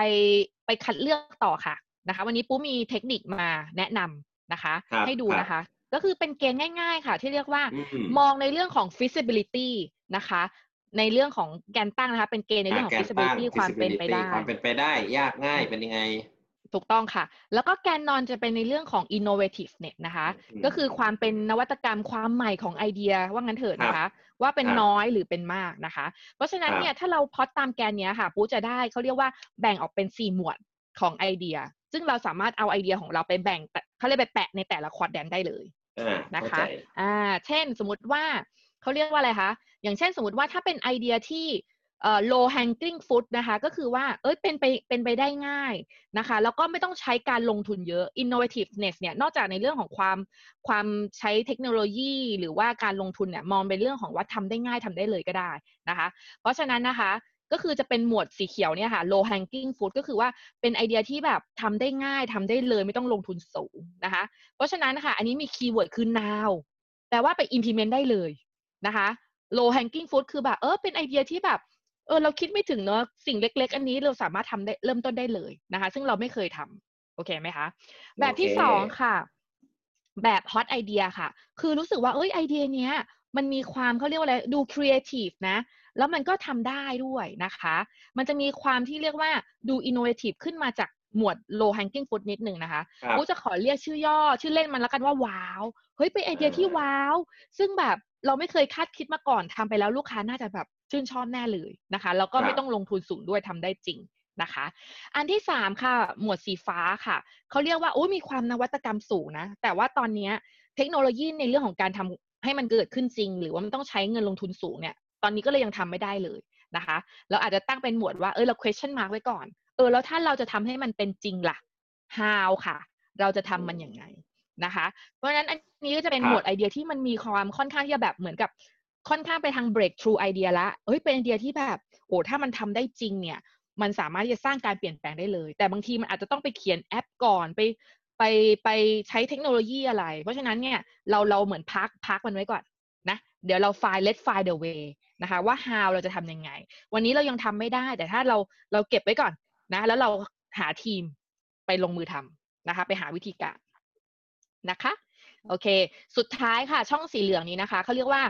ไปคัดเลือกต่อค่ะนะคะ วันนี้ปูมีเทคนิคมาแนะนำนะคะครับให้ดูครับนะคะ ก็คือเป็นเกณฑ์ง่าย ๆ ค่ะ ที่เรียกว่าอืมมองในเรื่องของ feasibility นะคะ ในเรื่องของแกนตั้งนะคะ เป็นเกณฑ์ในเรื่องของาแกนตั้ง feasibility ความเป็นไป feasibility ได้ ความเป็นไปได้ ยากง่ายเป็นยังไง ถูกต้องค่ะ แล้วก็แกนนอนจะเป็นในเรื่องของ innovativeness นะคะอืมก็คือความเป็นนวัตกรรมความใหม่ของไอเดียว่างั้นเถิดนะคะ ว่าเป็นครับน้อยหรือเป็นมากนะคะ เพราะฉะนั้นครับเนี่ยถ้าเราพล็อตตามแกนเนี้ยค่ะปูจะได้เขาเรียกว่าแบ่งออกเป็น 4 หมวดของไอเดีย ซึ่งเราสามารถเอาไอเดียของเราไปแบ่งแต่เขาเรียกไปแปะในแต่ละควอดแดนได้เลยอ่านะเข้าคะใจอ่าเช่นสมมติว่าเขาเรียกว่าอะไรคะ อย่างเช่นสมมติว่าถ้าเป็นไอเดียที่เอ่อ low hanging fruit นะคะ ก็คือว่า เอ้ย เป็นไป เป็นไปได้ง่ายนะคะ แล้วก็ไม่ต้องใช้การลงทุนเยอะ innovativeness เนี่ย นอกจากในเรื่องของความ ความใช้เทคโนโลยี หรือว่าการลงทุนเนี่ย มองเป็นเรื่องของว่าทำได้ง่ายทำได้เลยก็ได้นะคะ เพราะฉะนั้นนะคะ ก็คือจะเป็นหมวดสีเขียวเนี่ยค่ะ low hanging fruit ก็คือว่าเป็นไอเดียที่แบบทำได้ง่ายทำได้เลยไม่ต้องลงทุนสูงนะคะ เพราะฉะนั้นนะคะอันนี้มี keyword คือ now แต่ว่าไป implement ได้เลยนะคะ low hanging fruit คือแบบเออเป็นไอเดียที่แบบเออเราคิดไม่ถึงเนอะสิ่งเล็ก ๆ อันนี้เราสามารถทำได้เริ่มต้นได้เลยนะคะ ซึ่งเราไม่เคยทำโอเคไหมคะ แบบที่สองค่ะ แบบ hot idea ค่ะ คือรู้สึกว่าเอ้ยไอเดียเนี้ยมันมีความเขาเรียกว่าอะไรดูครีเอทีฟนะ แล้วมันก็ทำได้ด้วยนะคะ มันจะมีความที่เรียกว่าดู innovative ขึ้นมาจากหมวด low hanging fruit นิดหนึ่งนะคะครับกูจะขอเรียกชื่อย่อ ชื่อเล่นมันแล้วกันว่า wow เฮ้ยเป็นไอเดียที่อ่า wow ซึ่งแบบเราไม่เคยคาดคิดมาก่อนทำไปแล้วลูกค้าน่าจะแบบชื่นชอบแน่เลยนะคะแล้วก็ไม่ต้องลงทุนสูงด้วยทำได้จริงนะคะ อันที่สามค่ะ หมวดสีฟ้าค่ะเขาเรียกว่าโอ้มีความนวัตกรรมสูงนะ แต่ว่าตอนนี้เทคโนโลยีในเรื่องของการทำให้มันเกิดขึ้นจริง หรือว่ามันต้องใช้เงินลงทุนสูงเนี่ย ตอนนี้ก็เลยยังทำไม่ได้เลยนะคะ เราอาจจะตั้งเป็นหมวดว่าเออเรา question mark ไว้ก่อน เออแล้วถ้าเราจะทำให้มันเป็นจริงล่ะ how ค่ะ เราจะทำมันอย่างไงนะคะ เพราะฉะนั้นอันนี้ก็จะเป็นหมวดไอเดียที่มันมีความค่อนข้างที่จะแบบเหมือนกับค่อนข้างไปทาง breakthrough ไอเดียละเฮ้ยเป็นไอเดียที่แบบโอ้ถ้ามันทำได้จริงเนี่ยมันสามารถจะสร้างการเปลี่ยนแปลงได้เลย แต่บางทีมันอาจจะต้องไปเขียนแอปก่อนไปไปไปใช้เทคโนโลยีอะไร เพราะฉะนั้นเนี่ยเราเราเหมือนพักพักมันไว้ก่อนนะ เดี๋ยวเราไฟล์ let file the way นะคะว่า how เราจะทำยังไง วันนี้เรายังทำไม่ได้ แต่ถ้าเราเราเก็บไว้ก่อนนะแล้วเราหาทีมไปลงมือทำนะคะ ไปหาวิธีการนะคะโอเค สุดท้ายค่ะช่องสีเหลืองนี้นะคะเขาเรียกว่า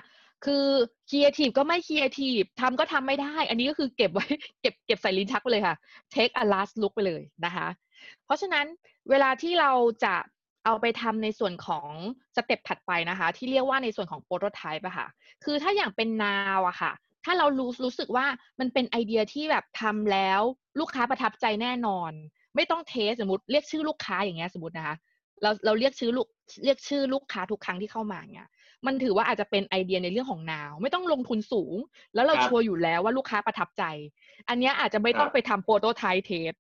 คือครีเอทีฟก็ไม่ครีเอทีฟทำก็ทำไม่ได้ อันนี้ก็คือเก็บไว้เก็บเก็บใส่ลิ้นชักไปเลยค่ะ take a last look ไปเลยนะคะ เพราะฉะนั้นเวลาที่เราจะ เอาไปทำในส่วนของ step ถัดไปนะคะ ที่เรียกว่าในส่วนของ prototype อะค่ะคือถ้าอย่างเป็น now อะค่ะ ถ้าเรารู้รู้สึกว่ามันเป็นไอเดียที่แบบทำแล้วลูกค้าประทับใจแน่นอน ไม่ต้อง test สมมติเรียกชื่อลูกค้าอย่างเงี้ยสมมตินะคะเราเราเรียกชื่อลูกเรียกชื่อลูกค้าทุกครั้งที่เข้ามาเนี่ยมันถือว่าอาจจะเป็นไอเดียในเรื่องของ now ไม่ต้องลงทุนสูง แล้วเรา sure อยู่แล้วว่าลูกค้าประทับใจ อันนี้อาจจะไม่ต้องไปทำ prototype test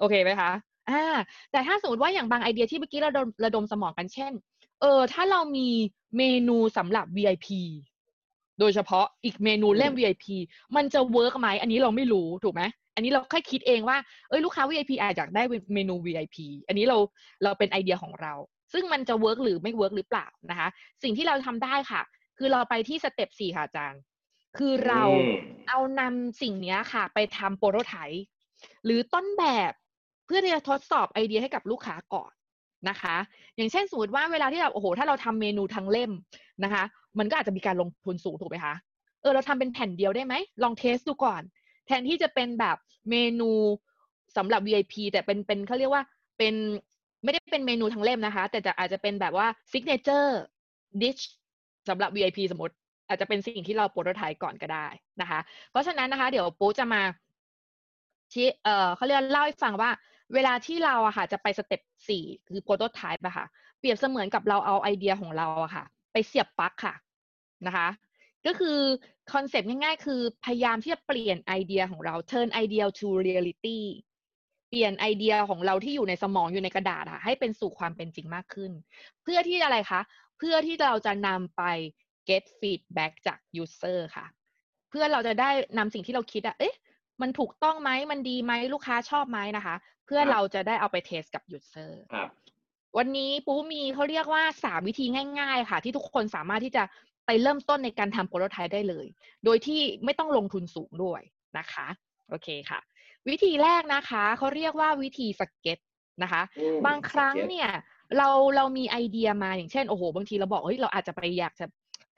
โอเคไหมคะ อ่า แต่ถ้าสมมติว่าอย่างบางไอเดียที่เมื่อกี้เราระดมสมองกันเช่น เออ ถ้าเรามีเมนูสำหรับ VIP โดยเฉพาะอีกเมนูเล่ม VIP มันจะ work ไหมอันนี้เราไม่รู้ถูกไหมอันนี้เราแค่คิดเองว่าเอ้ยลูกค้า VIP อาจจะได้เมนู VIP อันนี้เราเราเป็นไอเดียของเรา ซึ่งมันจะ work หรือไม่ work หรือเปล่านะคะ สิ่งที่เราทำได้ค่ะ คือเราไปที่ step สี่ค่ะอาจารย์ คือเราเอานำสิ่งนี้ค่ะ ไปทำ prototype หรือต้นแบบ เพื่อที่จะทดสอบไอเดียให้กับลูกค้าก่อนนะคะ อย่างเช่นสมมติว่าเวลาที่เราโอ้โห ถ้าเราทำเมนูทั้งเล่มนะคะ มันก็อาจจะมีการลงทุนสูงถูกไหมคะเออเราทำเป็นแผ่นเดียวได้ไหมลอง test ดูก่อน แทนที่จะเป็นแบบเมนูสำหรับ VIP แต่เป็นเป็นเขาเรียกว่าเป็นไม่ได้เป็นเมนูทั้งเล่มนะคะ แต่จะอาจจะเป็นแบบว่า signature dish สำหรับ VIP สมมติอาจจะเป็นสิ่งที่เราโปรโตไทป์ก่อนก็ได้นะคะ เพราะฉะนั้นนะคะ เดี๋ยวปูจะมาที่เออเขาเรียกเล่าให้ฟังว่า เวลาที่เราอะค่ะจะไปสเต็ปสี่คือโปรโตไทป์อะค่ะ เปรียบเสมือนกับเราเอาไอเดียของเราอะค่ะ ไปเสียบปลั๊กค่ะนะคะ ก็คือคอนเซปต์ง่ายๆ คือพยายามที่จะเปลี่ยนไอเดียของเรา turn idea to reality เปลี่ยนไอเดียของเราที่อยู่ในสมองอยู่ในกระดาษค่ะให้เป็นสู่ความเป็นจริงมากขึ้น เพื่อที่อะไรคะเพื่อที่เราจะนำไป get feedback จาก user ค่ะ เพื่อเราจะได้นำสิ่งที่เราคิดอะเอ๊ะมันถูกต้องไหมมันดีไหมลูกค้าชอบไหมนะคะ เพื่อเราจะได้เอาไป test กับ user วันนี้ปูมีเขาเรียกว่าสามวิธีง่าย ๆ ค่ะ ที่ทุกคนสามารถที่จะไปเริ่มต้นในการทำโปรโตไทป์ได้เลย โดยที่ไม่ต้องลงทุนสูงด้วยนะคะ โอเคค่ะ วิธีแรกนะคะเขาเรียกว่าวิธีสเก็ตนะคะ บางครั้งเนี่ยเราเรามีไอเดียมาอย่างเช่นโอ้โหบางทีเราบอกเฮ้ยเราอาจจะไปอยากจะ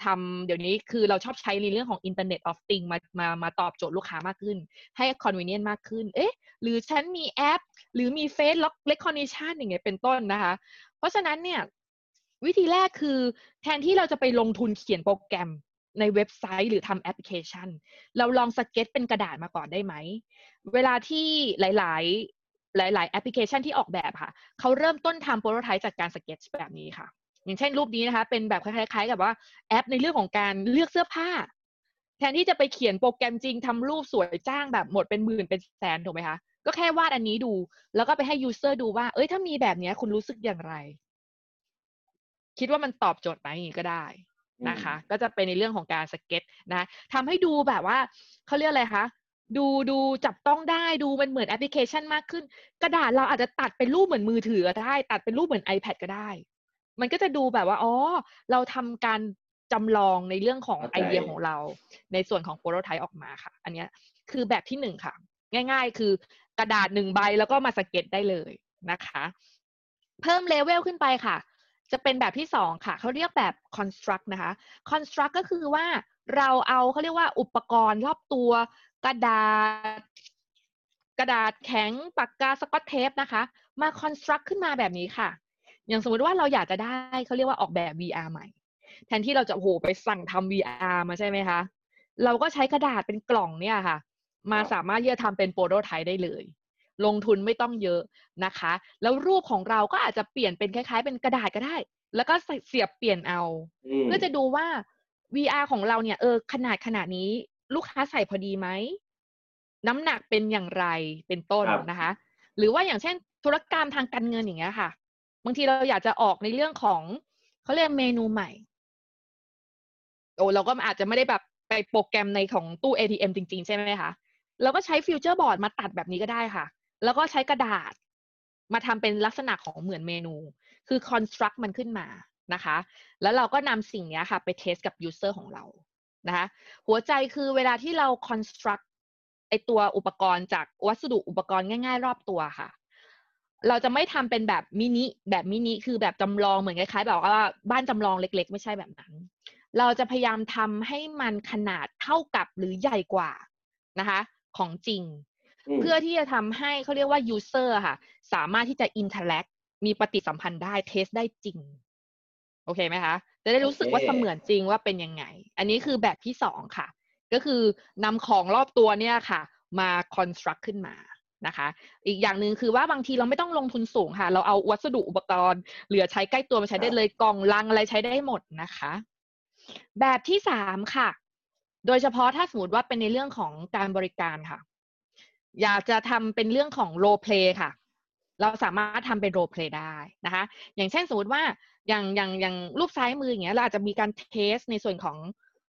ทำเดี๋ยวนี้คือเราชอบใช้ในเรื่องของ Internet of Things มามามาตอบโจทย์ลูกค้ามากขึ้น ให้ convenient มากขึ้น เอ๊ะ หรือฉันมีแอป หรือมี Face Lock Recognition อย่างเงี้ยเป็นต้นนะคะ เพราะฉะนั้นเนี่ย วิธีแรกคือแทนที่เราจะไปลงทุนเขียนโปรแกรมในเว็บไซต์หรือทำแอปพลิเคชัน เราลองสเก็ตเป็นกระดาษมาก่อนได้ไหม เวลาที่หลาย ๆ หลาย ๆ แอปพลิเคชันที่ออกแบบค่ะ เขาเริ่มต้นทำ prototype จากการสเก็ตแบบนี้ค่ะ อย่างเช่นรูปนี้นะคะ เป็นแบบคล้ายๆ กับว่าแอปในเรื่องของการเลือกเสื้อผ้า แทนที่จะไปเขียนโปรแกรมจริงทำรูปสวยจ้างแบบหมดเป็นหมื่นเป็นแสนถูกไหมคะก็แค่วาดอันนี้ดู แล้วก็ไปให้ user ดูว่า เอ้ยถ้ามีแบบนี้คุณรู้สึกอย่างไร คิดว่ามันตอบโจทย์ไหมก็ได้นะคะ ก็จะเป็นในเรื่องของการสเก็ตนะทำให้ดูแบบว่าเขาเรียกอะไรคะดูดูจับต้องได้ดูมันเหมือนแอปพลิเคชันมากขึ้น กระดาษเราอาจจะตัดเป็นรูปเหมือนมือถือก็ได้ ตัดเป็นรูปเหมือน iPad ก็ได้ มันก็จะดูแบบว่าอ๋อเราทำการจำลองในเรื่องของไอเดียของเรา ในส่วนของ prototype ออกมาค่ะ อันนี้คือแบบที่หนึ่งค่ะ ง่าย ๆ คือกระดาษหนึ่งใบแล้วก็มาสเก็ตได้เลยนะคะ เพิ่มเลเวลขึ้นไปค่ะ จะเป็นแบบที่สองค่ะ เขาเรียกแบบ construct นะคะ construct ก็คือว่าเราเอาเขาเรียกว่าอุปกรณ์รอบตัวกระดาษ กระดาษแข็งปากกาสกอตเทปนะคะ มา construct ขึ้นมาแบบนี้ค่ะ อย่างสมมติว่าเราอยากจะได้เขาเรียกว่าออกแบบ VR ใหม่ แทนที่เราจะโหไปสั่งทำ VR มาใช่ไหมคะ เราก็ใช้กระดาษเป็นกล่องเนี่ยค่ะ มาสามารถที่จะทำเป็นโปรโตไทป์ได้เลย ลงทุนไม่ต้องเยอะนะคะ แล้วรูปของเราก็อาจจะเปลี่ยนเป็นคล้าย ๆ เป็นกระดาษก็ได้ แล้วก็เสียบเปลี่ยนเอาอืมเพื่อจะดูว่า VR ของเราเนี่ยเออขนาดขนาดนี้ลูกค้าใส่พอดีไหมน้ำหนักเป็นอย่างไรเป็นต้นครับนะคะ หรือว่าอย่างเช่น ธุรกรรมทางการเงินอย่างเงี้ยค่ะ บางทีเราอยากจะออกในเรื่องของเขาเรียกเมนูใหม่ โอ้เราก็อาจจะไม่ได้แบบไปโปรแกรมในของตู้ ATM จริง ๆ ใช่ไหมคะเราก็ใช้ฟิวเจอร์บอร์ดมาตัดแบบนี้ก็ได้ค่ะ แล้วก็ใช้กระดาษมาทำเป็นลักษณะของเหมือนเมนู คือ construct มันขึ้นมานะคะ แล้วเราก็นำสิ่งนี้ค่ะ ไป test กับ user ของเรานะคะ หัวใจคือเวลาที่เรา construct ไอตัวอุปกรณ์จากวัสดุอุปกรณ์ง่าย ๆ รอบตัวค่ะ เราจะไม่ทำเป็นแบบมินิแบบมินิคือแบบจำลองเหมือนคล้ายๆแบบว่าบ้านจำลองเล็ก ๆ ไม่ใช่แบบนั้น เราจะพยายามทำให้มันขนาดเท่ากับหรือใหญ่กว่านะคะ ของจริงมเพื่อที่จะทำให้เขาเรียกว่า user ค่ะ สามารถที่จะ interact มีปฏิสัมพันธ์ได้เทสได้จริง โอเคไหมคะ จะได้รู้สึกว่าโอเคเสมือนจริงว่าเป็นยังไง อันนี้คือแบบที่สองค่ะ ก็คือนำของรอบตัวเนี่ยค่ะ มา construct ขึ้นมา นะคะ อีกอย่างหนึ่งคือว่าบางทีเราไม่ต้องลงทุนสูงค่ะ เราเอาวัสดุอุปกรณ์ เหลือใช้ใกล้ตัวมาใช้ได้เลยกล่องลังอะไรใช้ได้หมดนะคะ แบบที่สามค่ะ โดยเฉพาะถ้าสมมติว่าเป็นในเรื่องของการบริการค่ะ อยากจะทำเป็นเรื่องของโรเพลย์ค่ะ เราสามารถทำเป็นโรเพลย์ได้นะคะ อย่างเช่นสมมติว่าอย่างอย่างอย่างรูปซ้ายมืออย่างเงี้ยเราอาจจะมีการเทสในส่วนของ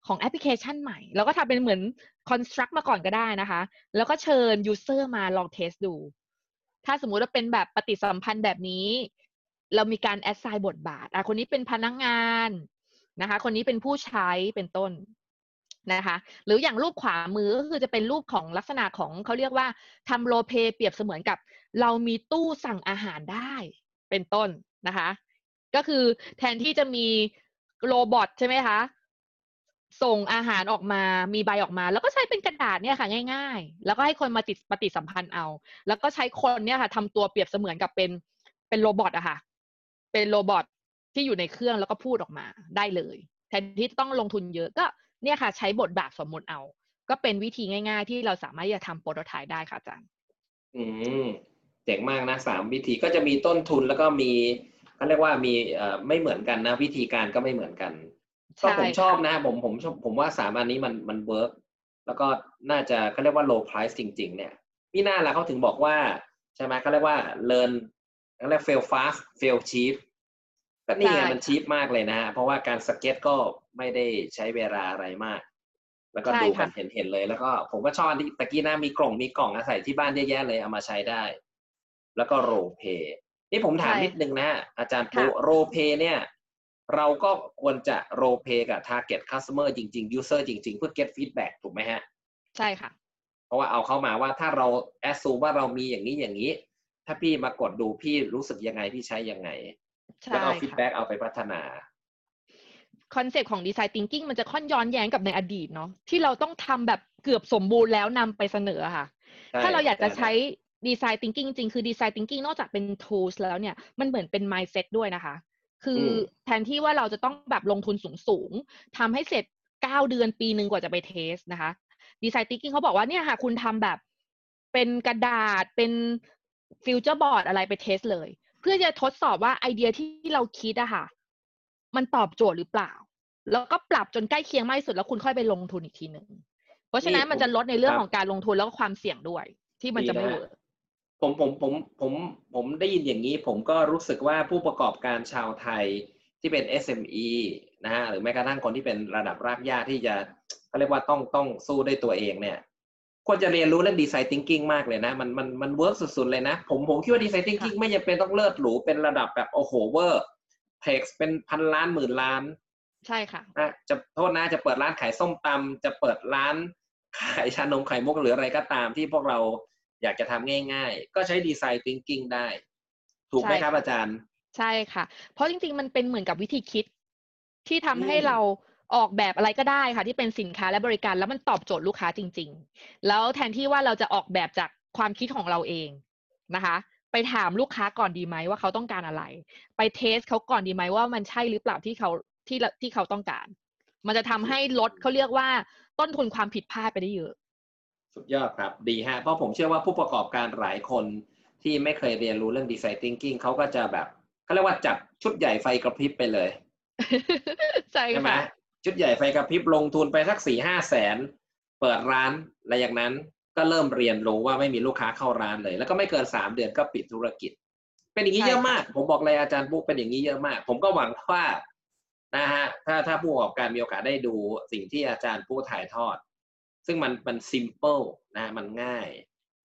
ของแอปพลิเคชันใหม่เราก็ทำเป็นเหมือน construct มาก่อนก็ได้นะคะ แล้วก็เชิญ user มาลองเทสดู ถ้าสมมุติว่าเป็นแบบปฏิสัมพันธ์แบบนี้ เรามีการ assign บทบาทอะคนนี้เป็นพนักงานนะคะ คนนี้เป็นผู้ใช้เป็นต้นนะคะ หรืออย่างรูปขวามือก็คือจะเป็นรูปของลักษณะของเขาเรียกว่าทำ role play เปรียบเสมือนกับ เรามีตู้สั่งอาหารได้เป็นต้นนะคะ ก็คือแทนที่จะมี robot ใช่ไหมคะ ส่งอาหารออกมา มีใบออกมา แล้วก็ใช้เป็นกระดาษเนี่ยค่ะง่ายๆ แล้วก็ให้คนมาติดปฏิสัมพันธ์เอา แล้วก็ใช้คนเนี่ยค่ะทำตัวเปรียบเสมือนกับเป็นเป็น robot อะค่ะ เป็น robot ที่อยู่ในเครื่องแล้วก็พูดออกมาได้เลยแทนที่ต้องลงทุนเยอะก็เนี่ยค่ะ ใช้บทบาทสมมติเอา ก็เป็นวิธีง่าย ๆ ที่เราสามารถจะทำ prototype ได้ค่ะอาจารย์ อืมเจ๋งมากนะสามวิธีก็จะมีต้นทุนแล้วก็มีเขาเรียกว่ามีเอ่อไม่เหมือนกันนะ วิธีการก็ไม่เหมือนกัน ก็ใช่ผมค่ะชอบนะผมผมชอบผมว่าสามอันนี้มันมัน work แล้วก็น่าจะเขาเรียกว่า low price จริง ๆ เนี่ยมิน่าล่ะเขาถึงบอกว่า ใช่ไหมเขาเรียกว่า learn เขาเรียก fail fast fail cheap ก็นี่ไงใช่มันชีพมากเลยนะฮะเพราะว่าการสเก็ตก็ไม่ได้ใช้เวลาอะไรมาก แล้วก็ใช่ดูกัค่ะนเห็นเห็นเลย แล้วก็ผมก็ชอบอันที่ตะกี้หน้ามีกล่องมีกล่องอาศัยที่บ้านเยอะแยะเลยเอามาใช้ได้ แล้วก็โรเพย์นี่ผมถามใช่นิดนึงนะฮะอาจารย์ปุ๊ค่ะโรเพย์เนี่ย เราก็ควรจะโรเพย์กับ target customer จริง ๆ user จริง ๆ เพื่อ get feedback ถูกไหมฮะ ใช่ค่ะ เพราะว่าเอาเข้ามาว่าถ้าเรา assume ว่าเรามีอย่างนี้อย่างนี้ ถ้าพี่มากดดูพี่รู้สึกยังไงพี่ใช้ยังไงใช่แล้วก็เอาค่ะ feedback เอาไปพัฒนาคอนเซปต์ของดีไซน์ thinking มันจะค่อนย้อนแย้งกับในอดีตเนาะที่เราต้องทำแบบเกือบสมบูรณ์แล้วนำไปเสนอค่ะใช่ถ้าเราอยากจะใช่ใช้ดีไซน์ thinking จริงๆคือดีไซน์ thinking นอกจากเป็น tools แล้วเนี่ยมันเหมือนเป็น mindset ด้วยนะคะ คืออมแทนที่ว่าเราจะต้องแบบลงทุนสูงๆทำให้เสร็จ9เดือนปีหนึ่งกว่าจะไปเทสนะคะdesign thinking เขาบอกว่าเนี่ยค่ะ คุณทำแบบเป็นกระดาษเป็นฟิวเจอร์บอร์ดอะไรไป test เลย เพื่อจะทดสอบว่าไอเดียที่เราคิดอะค่ะ มันตอบโจทย์หรือเปล่า แล้วก็ปรับจนใกล้เคียงมากที่สุดแล้วคุณค่อยไปลงทุนอีกทีหนึ่งเพราะฉะนั้นนี่มันจะลดในเรื่องครับของการลงทุนแล้วก็ความเสี่ยงด้วย ที่มันจะไม่ดีนะ work ผมผมผมผมผมได้ยินอย่างนี้ผมก็รู้สึกว่าผู้ประกอบการชาวไทยที่เป็น SME นะฮะหรือแม้กระทั่งคนที่เป็นระดับรากหญ้าที่จะเขาเรียกว่าต้องต้องสู้ด้วยตัวเองเนี่ยควรจะเรียนรู้เรื่อง design thinking มากเลยนะ มันมันมัน work สุดๆเลยนะ ผมผมคิดว่าดีไซน์ thinking ไม่จำเป็นต้องเลิศหรูเป็นระดับแบบโอ้โห over tech เป็นพันล้านหมื่นล้าน ใช่ค่ะนะจะโทษนะจะเปิดร้านขายส้มตำจะเปิดร้านขายชานมไข่มุกหรืออะไรก็ตามที่พวกเรา อยากจะทำง่าย ๆ ก็ใช้ design thinking ได้ ถูกไหมใช่ครับค่ะอาจารย์ ใช่ค่ะ เพราะจริง ๆ มันเป็นเหมือนกับวิธีคิด ที่ทำให้อืมเราออกแบบอะไรก็ได้ค่ะ ที่เป็นสินค้าและบริการแล้วมันตอบโจทย์ลูกค้าจริง ๆ แล้วแทนที่ว่าเราจะออกแบบจากความคิดของเราเองนะคะ ไปถามลูกค้าก่อนดีไหมว่าเขาต้องการอะไร ไปเทสเขาก่อนดีไหมว่ามันใช่หรือเปล่าที่เขาที่ที่เขาต้องการ มันจะทำให้ลดเขาเรียกว่าต้นทุนความผิดพลาดไปได้เยอะ สุดยอดครับดีฮะเพราะผมเชื่อว่าผู้ประกอบการหลายคนที่ไม่เคยเรียนรู้เรื่องดีไซน์ thinking เขาก็จะแบบเขาเรียกว่าจับชุดใหญ่ไฟกระพริบไปเลยใช่ใช่ไหมค่ะชุดใหญ่ไฟกระพริบลงทุนไปสักสี่ห้าแสน เปิดร้านอะไรอย่างนั้นก็เริ่มเรียนรู้ว่าไม่มีลูกค้าเข้าร้านเลย แล้วก็ไม่เกินสามเดือนก็ปิดธุรกิจ เป็นอย่างนี้ใช่เยอะค่ะมาก ผมบอกเลยอาจารย์ปุ๊กเป็นอย่างนี้เยอะมาก ผมก็หวังว่านะฮะถ้าถ้าผู้ประกอบการมีโอกาสได้ดูสิ่งที่อาจารย์ปุ๊กถ่ายทอด ซึ่งมันมัน simple นะมันง่าย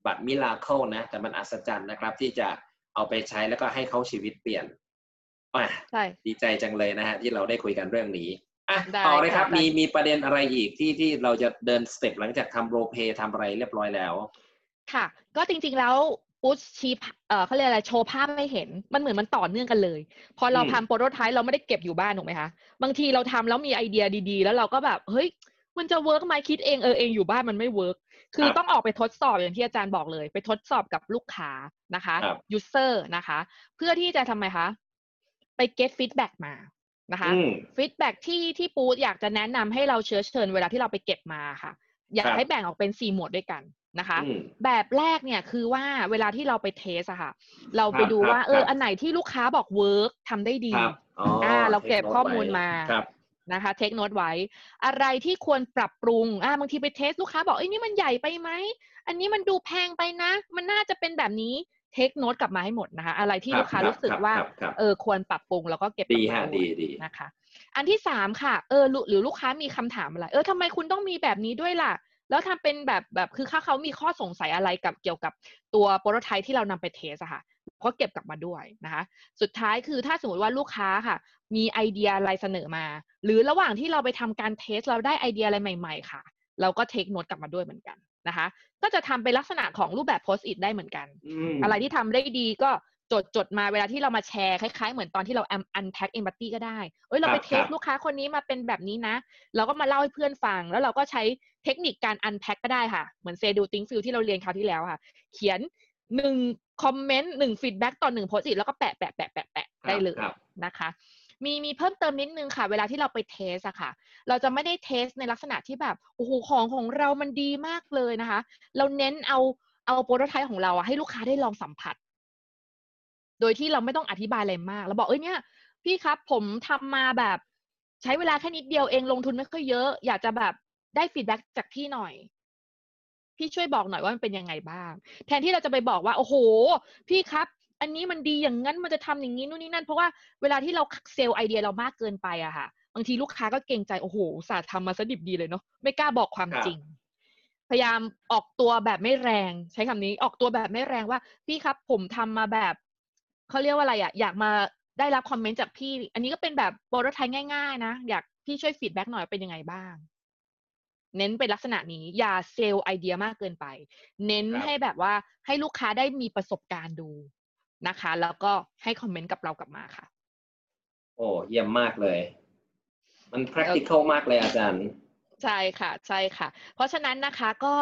but miracle นะ แต่มันอัศจรรย์นะครับ ที่จะเอาไปใช้แล้วก็ให้เขาชีวิตเปลี่ยนอะใช่ดีใจจังเลยนะฮะที่เราได้คุยกันเรื่องนี้อะได้ต่อเลยครับค่ะมีมีประเด็นอะไรอีกที่ที่เราจะเดิน step หลังจากทำ role play ทำอะไรเรียบร้อยแล้ว ค่ะ ก็จริงๆแล้วปูชี้ภาพเอ่อเขาเรียกอะไรโชว์ภาพให้เห็น มันเหมือนมันต่อเนื่องกันเลย พอเราอืมทำ prototype เราไม่ได้เก็บอยู่บ้านถูกไหมคะ บางทีเราทำแล้วมีไอเดียดีๆ แล้วเราก็แบบ เฮ้ย มันจะ work ไหมคิดเองเออเองอยู่บ้านมันไม่ work คือต้องออกไปทดสอบอย่างที่อาจารย์บอกเลย ไปทดสอบกับลูกค้านะคะครับ user นะคะ เพื่อที่จะทำไมคะ ไป get feedback มานะคะอืม feedback ที่ที่ปูอยากจะแนะนำให้เราเชื้อเชิญเวลาที่เราไปเก็บมาค่ะ อยากครับให้แบ่งออกเป็นสี่หมวดด้วยกันนะคะอืมแบบแรกเนี่ยคือว่าเวลาที่เราไป test อะค่ะ เราไปครับดูครับว่าเออครับอันไหนที่ลูกค้าบอก work ทำได้ดีครับอ๋ออ่าเราเก็บ take note ข้อมูลไว้มาครับ นะคะ take note ไว้ อะไรที่ควรปรับปรุงอ่าบางทีไป test ลูกค้าบอกเอ้ยนี่มันใหญ่ไปไหมอันนี้มันดูแพงไปนะ มันน่าจะเป็นแบบนี้เทคโน e กลับมาให้หมดนะคะ อะไรที่ครับลูกค้าครับรู้สึกครับว่าครับครับเออควรปรับปรุงแล้วก็เก็บดีกลับฮะมาดีด้วยดีนะคะ อันที่สามค่ะเออหรือหรือลูกค้ามีคำถามอะไร เออทำไมคุณต้องมีแบบนี้ด้วยล่ะ แล้วทำเป็นแบบแบบคือถ้าเขามีข้อสงสัยอะไรกับเกี่ยวกับตัว prototype ที่เรานำไป test อะค่ะก็เก็บกลับมาด้วยนะคะ สุดท้ายคือถ้าสมมติว่าลูกค้าค่ะ มีไอเดียอะไรเสนอมา หรือระหว่างที่เราไปทำการ test เราได้ไอเดียอะไรใหม่ ๆ ค่ะ เราก็ take note กลับมาด้วยเหมือนกันนะคะ ก็จะทำเป็นลักษณะของรูปแบบ Post-it ได้เหมือนกันมอะไรที่ทำได้ดีก็จดจดมาเวลาที่เรามาแชร์คล้ายๆ เหมือนตอนที่เรา unpack empathy ก็ได้ เอ้ยเราไปครับ test กับลูกค้าคนนี้มาเป็นแบบนี้นะ เราก็มาเล่าให้เพื่อนฟัง แล้วเราก็ใช้เทคนิคการ unpack ก็ได้ค่ะ เหมือน Say Do Think Feel ที่เราเรียนคราวที่แล้วค่ะ เขียนหนึ่งคอมเมนต์หนึ่ง feedback ต่อหนึ่งโพสต์แล้วก็แปะแปะแปะแปะแปะได้เลยครับนะคะ มีมีเพิ่มเติมนิดนึงค่ะ เวลาที่เราไป test อะค่ะ เราจะไม่ได้ test ในลักษณะที่แบบโอ้โหของของเรามันดีมากเลยนะคะ เราเน้นเอาเอา prototype ของเราอะให้ลูกค้าได้ลองสัมผัส โดยที่เราไม่ต้องอธิบายอะไรมากเราบอกเอ้ยเนี่ย พี่ครับผมทำมาแบบ ใช้เวลาแค่นิดเดียวเองลงทุนไม่ค่อยเยอะ อยากจะแบบ ได้ feedback จากพี่หน่อย พี่ช่วยบอกหน่อยว่ามันเป็นยังไงบ้าง แทนที่เราจะไปบอกว่า โอ้โห พี่ครับ อันนี้มันดีอย่างนั้นมันจะทำอย่างนี้นู่นนี่นั่น เพราะว่าเวลาที่เรา sell ไอเดียเรามากเกินไปอะค่ะ บางทีลูกค้าก็เกรงใจโอ้โหอุตส่าห์ทำมาซะดิบดีเลยเนาะไม่กล้าบอกความจริง พยายามออกตัวแบบไม่แรง ใช้คำนี้ออกตัวแบบไม่แรงว่า พี่ครับ ผมทำมาแบบเขาเรียกว่าอะไรอะอยากมาได้รับคอมเมนต์จากพี่ อันนี้ก็เป็นแบบ prototype ง่าย ๆ นะ อยากพี่ช่วย feedback หน่อยเป็นยังไงบ้าง เน้นเป็นลักษณะนี้ อย่า sell ไอเดียมากเกินไป เน้นครับให้แบบว่าให้ลูกค้าได้มีประสบการณ์ดูนะคะ แล้วก็ให้คอมเมนต์กับเรากลับมาค่ะ โอ้เยี่ยมมากเลย มัน practical มากเลยอาจารย์ ใช่ค่ะ ใช่ค่ะ เพราะฉะนั้นนะคะก็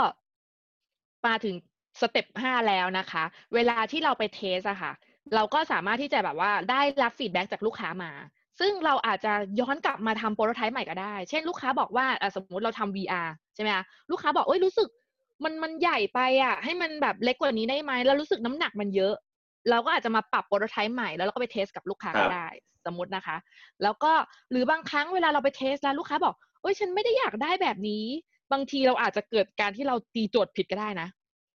มาถึง step ห้าแล้วนะคะ เวลาที่เราไป test อะค่ะ เราก็สามารถที่จะแบบว่าได้รับ feedback จากลูกค้ามา ซึ่งเราอาจจะย้อนกลับมาทำ prototype ใหม่ก็ได้ เช่นลูกค้าบอกว่าอะสมมุติเราทำ VR ใช่ไหมคะลูกค้าบอกเอ้ยรู้สึกมันมันใหญ่ไปอะ ให้มันแบบเล็กกว่านี้ได้ไหมแล้วรู้สึกน้ำหนักมันเยอะ เราก็อาจจะมาปรับ prototype ใหม่แล้วเราก็ไป test กับลูกค้าก็ได้ สมมตินะคะ แล้วก็หรือบางครั้งเวลาเราไป test แล้วลูกค้าบอกเอ้ยฉันไม่ได้อยากได้แบบนี้ บางทีเราอาจจะเกิดการที่เราตีโจทย์ผิดก็ได้นะ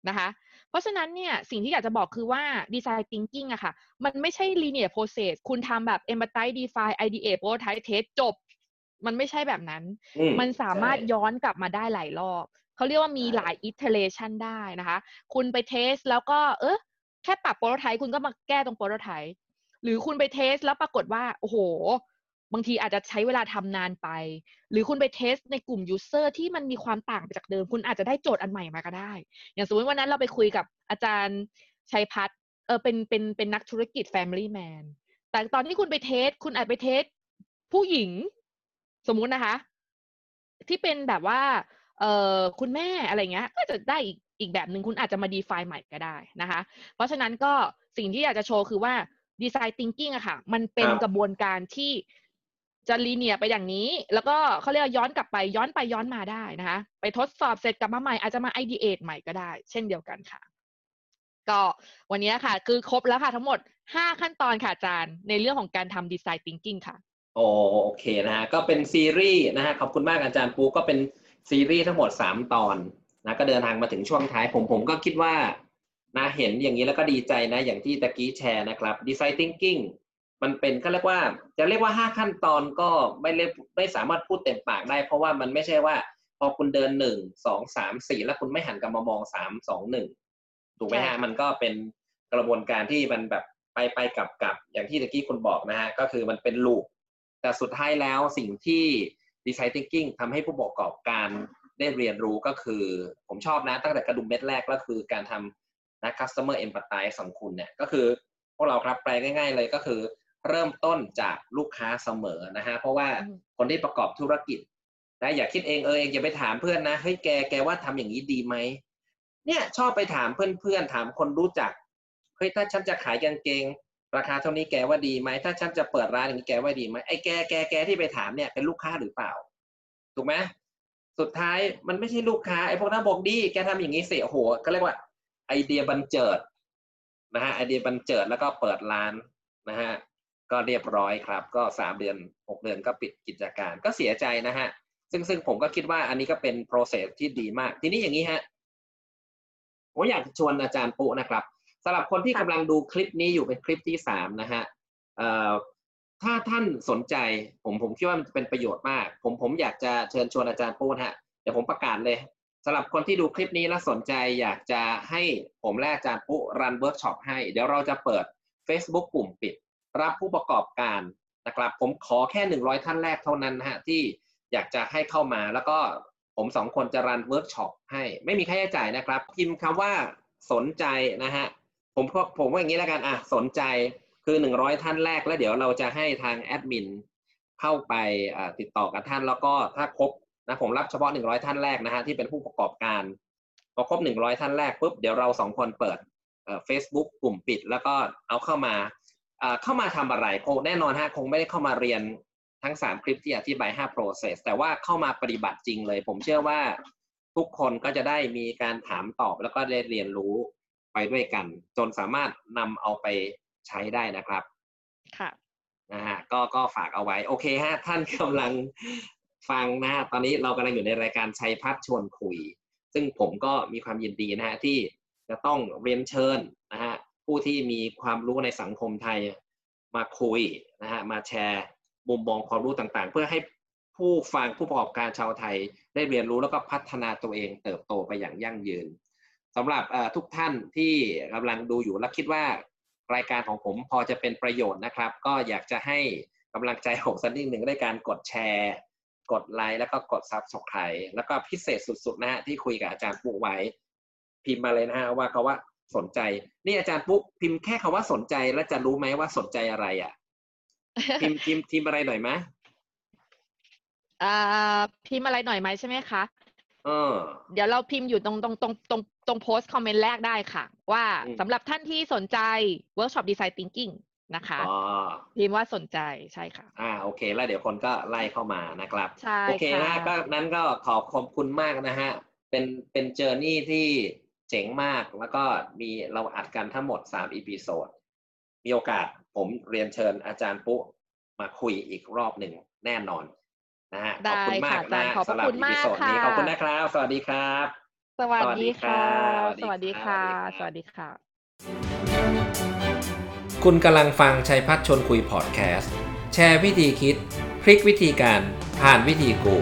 นะคะ เพราะฉะนั้นเนี่ยสิ่งที่อยากจะบอกคือว่า design thinking อะค่ะ มันไม่ใช่ linear process คุณทำแบบ empathize define ideate prototype test จบ มันไม่ใช่แบบนั้นอืมันสามารถใช่ย้อนกลับมาได้หลายรอบเขาเรียกว่ามีใช่หลาย iteration ได้นะคะ คุณไป test แล้วก็เออแค่ปรับ prototype คุณก็มาแก้ตรง prototype หรือคุณไป test แล้วปรากฏว่า โอ้โห บางทีอาจจะใช้เวลาทำนานไป หรือคุณไป test ในกลุ่ม user ที่มันมีความต่างไปจากเดิม คุณอาจจะได้โจทย์อันใหม่มาก็ได้ อย่างสมมติวันนั้นเราไปคุยกับอาจารย์ชัยพัฒน์เออเป็นเป็นเป็นนักธุรกิจ Family Man แต่ตอนที่คุณไปเทส คุณอาจไปเทสผู้หญิง สมมุตินะคะ ที่เป็นแบบว่า เอ่อคุณแม่อะไรเงี้ย ก็จะได้อีกอีกแบบหนึ่งคุณอาจจะมา define ใหม่ก็ได้นะคะ เพราะฉะนั้นก็สิ่งที่อยากจะโชว์คือว่า design thinking อะค่ะ มันเป็นครับกระบวนการที่ จะลีเนียไปอย่างนี้ แล้วก็เขาเรียกย้อนกลับไปย้อนไปย้อนมาได้นะคะ ไปทดสอบเสร็จกลับมาใหม่อาจจะมา ideate ใหม่ก็ได้ เช่นเดียวกันค่ะ ก็วันนี้ค่ะ คือครบแล้วค่ะทั้งหมด 5 ขั้นตอนค่ะอาจารย์ ในเรื่องของการทำ design thinking ค่ะโอเคนะฮะก็เป็นซีรีส์นะฮะขอบคุณมากอาจารย์ปูก็เป็นซีรีส์ทั้งหมด 3 ตอนนะก็เดินทางมาถึงช่วงท้ายผมผมก็คิดว่านะเห็นอย่างนี้แล้วก็ดีใจนะอย่างที่ตะกี้แชร์นะครับ design thinking มันเป็นก็เรียกว่า จะเรียกว่า5ขั้นตอนก็ไม่เรียกไม่สามารถพูดเต็มปากได้ เพราะว่ามันไม่ใช่ว่า พอคุณเดินหนึ่งสองสามสี่แล้วคุณไม่หันกลับมามองสามสองหนึ่งถูกไหมใช่ฮะค่ะมันก็เป็นกระบวนการที่มันแบบไปไปกลับกลับอย่างที่ตะกี้คุณบอกนะฮะก็คือมันเป็นลูปแต่สุดท้ายแล้วสิ่งที่ design thinking ทำให้ผู้ประกอบการได้เรียนรู้ก็คือ ผมชอบนะตั้งแต่กระดุมเม็ดแรกก็คือการทำนะ customer empathize ของคุณเนี่ยก็คือพวกเราครับแปลง่าย ๆ เลยก็คือ เริ่มต้นจากลูกค้าเสมอนะฮะเพราะว่าอืมคนที่ประกอบธุรกิจนะอย่าคิดเองเออเองอย่าไปถามเพื่อนนะเฮ้ยแกแกว่าทำอย่างนี้ดีไหมเนี่ยชอบไปถามเพื่อนๆถามคนรู้จักเฮ้ยถ้าฉันจะขายกางเกง ราคาเท่านี้แกว่าดีไหมถ้าฉันจะเปิดร้านอย่างนี้แกว่าดีไหมไอ้แกแกแกที่ไปถามเนี่ยเป็นลูกค้าหรือเปล่าถูกไหมสุดท้ายมันไม่ใช่ลูกค้าไอ้พวกนั้นบอกดีแกทำอย่างนี้เสียโอ้โหก็เรียกว่าไอเดียบันเจิดนะฮะไอเดียบันเจิดแล้วก็เปิดร้านนะฮะ ก็เรียบร้อยครับ ก็สามเดือนหกเดือนก็ปิดกิจการก็เสียใจนะฮะ ซึ่งซึ่งผมก็คิดว่าอันนี้ก็เป็น process ที่ดีมาก ทีนี้อย่างนี้ฮะผมอยากชวนอาจารย์ปุนะครับสำหรับคนที่กำลังดูคลิปนี้อยู่เป็นคลิปที่สามนะฮะถ้าท่านสนใจ ผมผมคิดว่ามันเป็นประโยชน์มาก ผมผมอยากจะเชิญชวนอาจารย์ปุฮะเดี๋ยวผมประกาศเลยสำหรับคนที่ดูคลิปนี้แล้วสนใจอยากจะให้ผมและอาจารย์ปุ๊ run เวิร์กช็อปให้ เดี๋ยวเราจะเปิด Facebook กลุ่มปิด รับผู้ประกอบการนะครับผมขอแค่ 100 ท่านแรกเท่านั้นนะฮะที่อยากจะให้เข้ามาแล้วก็ผมสองคนจะ run เวิร์กช็อปให้ไม่มีค่าใช้จ่ายนะครับพิมพ์คำว่าสนใจนะฮะผมก็ผมว่าอย่างนี้แล้วกันอะสนใจคือ 100 ท่านแรกแล้วเดี๋ยวเราจะให้ทางแอดมินเข้าไปติดต่อกับท่านแล้วก็ถ้าครบนะผมรับเฉพาะ 100 ท่านแรกนะฮะที่เป็นผู้ประกอบการพอครบ 100 ท่านแรกปุ๊บเดี๋ยวเราสองคนเปิดเอ่อ Facebook กลุ่มปิด แล้วก็เอาเข้ามา เอ่อเข้ามาทำอะไรคงแน่นอนฮะคงไม่ได้เข้ามาเรียนทั้ง 3 คลิปที่อธิบาย 5 process แต่ว่าเข้ามาปฏิบัติจริงเลย ผมเชื่อว่าทุกคนก็จะได้มีการถามตอบแล้วก็ได้เรียนรู้ไปด้วยกัน จนสามารถนำเอาไปใช้ได้นะครับ ค่ะนะฮะก็ก็ฝากเอาไว้ โอเคฮะท่านกำลังฟังนะฮะตอนนี้เรากำลังอยู่ในรายการชัยพัฒน์ชวนคุย ซึ่งผมก็มีความยินดีนะฮะที่จะต้องเรียนเชิญนะฮะ ผู้ที่มีความรู้ในสังคมไทยมาคุยนะฮะมาแชร์มุมมองความรู้ต่างๆ เพื่อให้ผู้ฟังผู้ประกอบการชาวไทย ได้เรียนรู้แล้วก็พัฒนาตัวเองเติบโตไปอย่างยั่งยืนสำหรับทุกท่านที่กำลังดูอยู่และคิดว่ารายการของผมพอจะเป็นประโยชน์นะครับ ก็อยากจะให้กำลังใจผมสักนิดหนึ่งด้วยการกดแชร์ กดไลค์แล้วก็กด subscribe แล้วก็พิเศษสุดๆนะฮะที่คุยกับอาจารย์ปุ๊ไว้ พิมพ์มาเลยนะฮะว่าเขาว่า สนใจ นี่อาจารย์ปุ๊พิมพ์แค่คำว่าสนใจแล้วจะรู้ไหมว่าสนใจอะไรอะ พิมพ์พิมพ์พิมพ์อะไรหน่อยไหมอ่าพิมพ์อะไรหน่อยไหมใช่ไหมคะเออเดี๋ยวเราพิมพ์อยู่ตรงตรงตรงตรงตรงโพสต์คอมเมนต์แรกได้ค่ะ ว่าอืมสำหรับท่านที่สนใจ Workshop Design Thinking นะคะอ๋อพิมพ์ว่าสนใจใช่ค่ะ อ่าโอเค แล้วเดี๋ยวคนก็ไล่เข้ามานะครับใช่โอเคค่ะนะก็นั้นก็ขอขอบคุณมากนะฮะ เป็นเป็น journey ที่ เจ๋งมากแล้วก็มีเราอัดกันทั้งหมด3 episode มีโอกาสผมเรียนเชิญอาจารย์ปุ๊มาคุยอีกรอบหนึ่งแน่นอนนะฮะขอบคุณมากได้นะค่ะอาจารย์ขอบพระสำหรับ episode นี้ค่ะขอบคุณนะครับ สวัสดีครับ สวัสสวัสดีดีครัค่ะบสวัสดีค่ะสสวัวัสสดีดีครัค่ะบคุณกำลังฟังชัยพัฒน์ชวนคุยพอดแคสต์ แชร์วิธีคิด พลิกวิธีการผ่านวิธีกู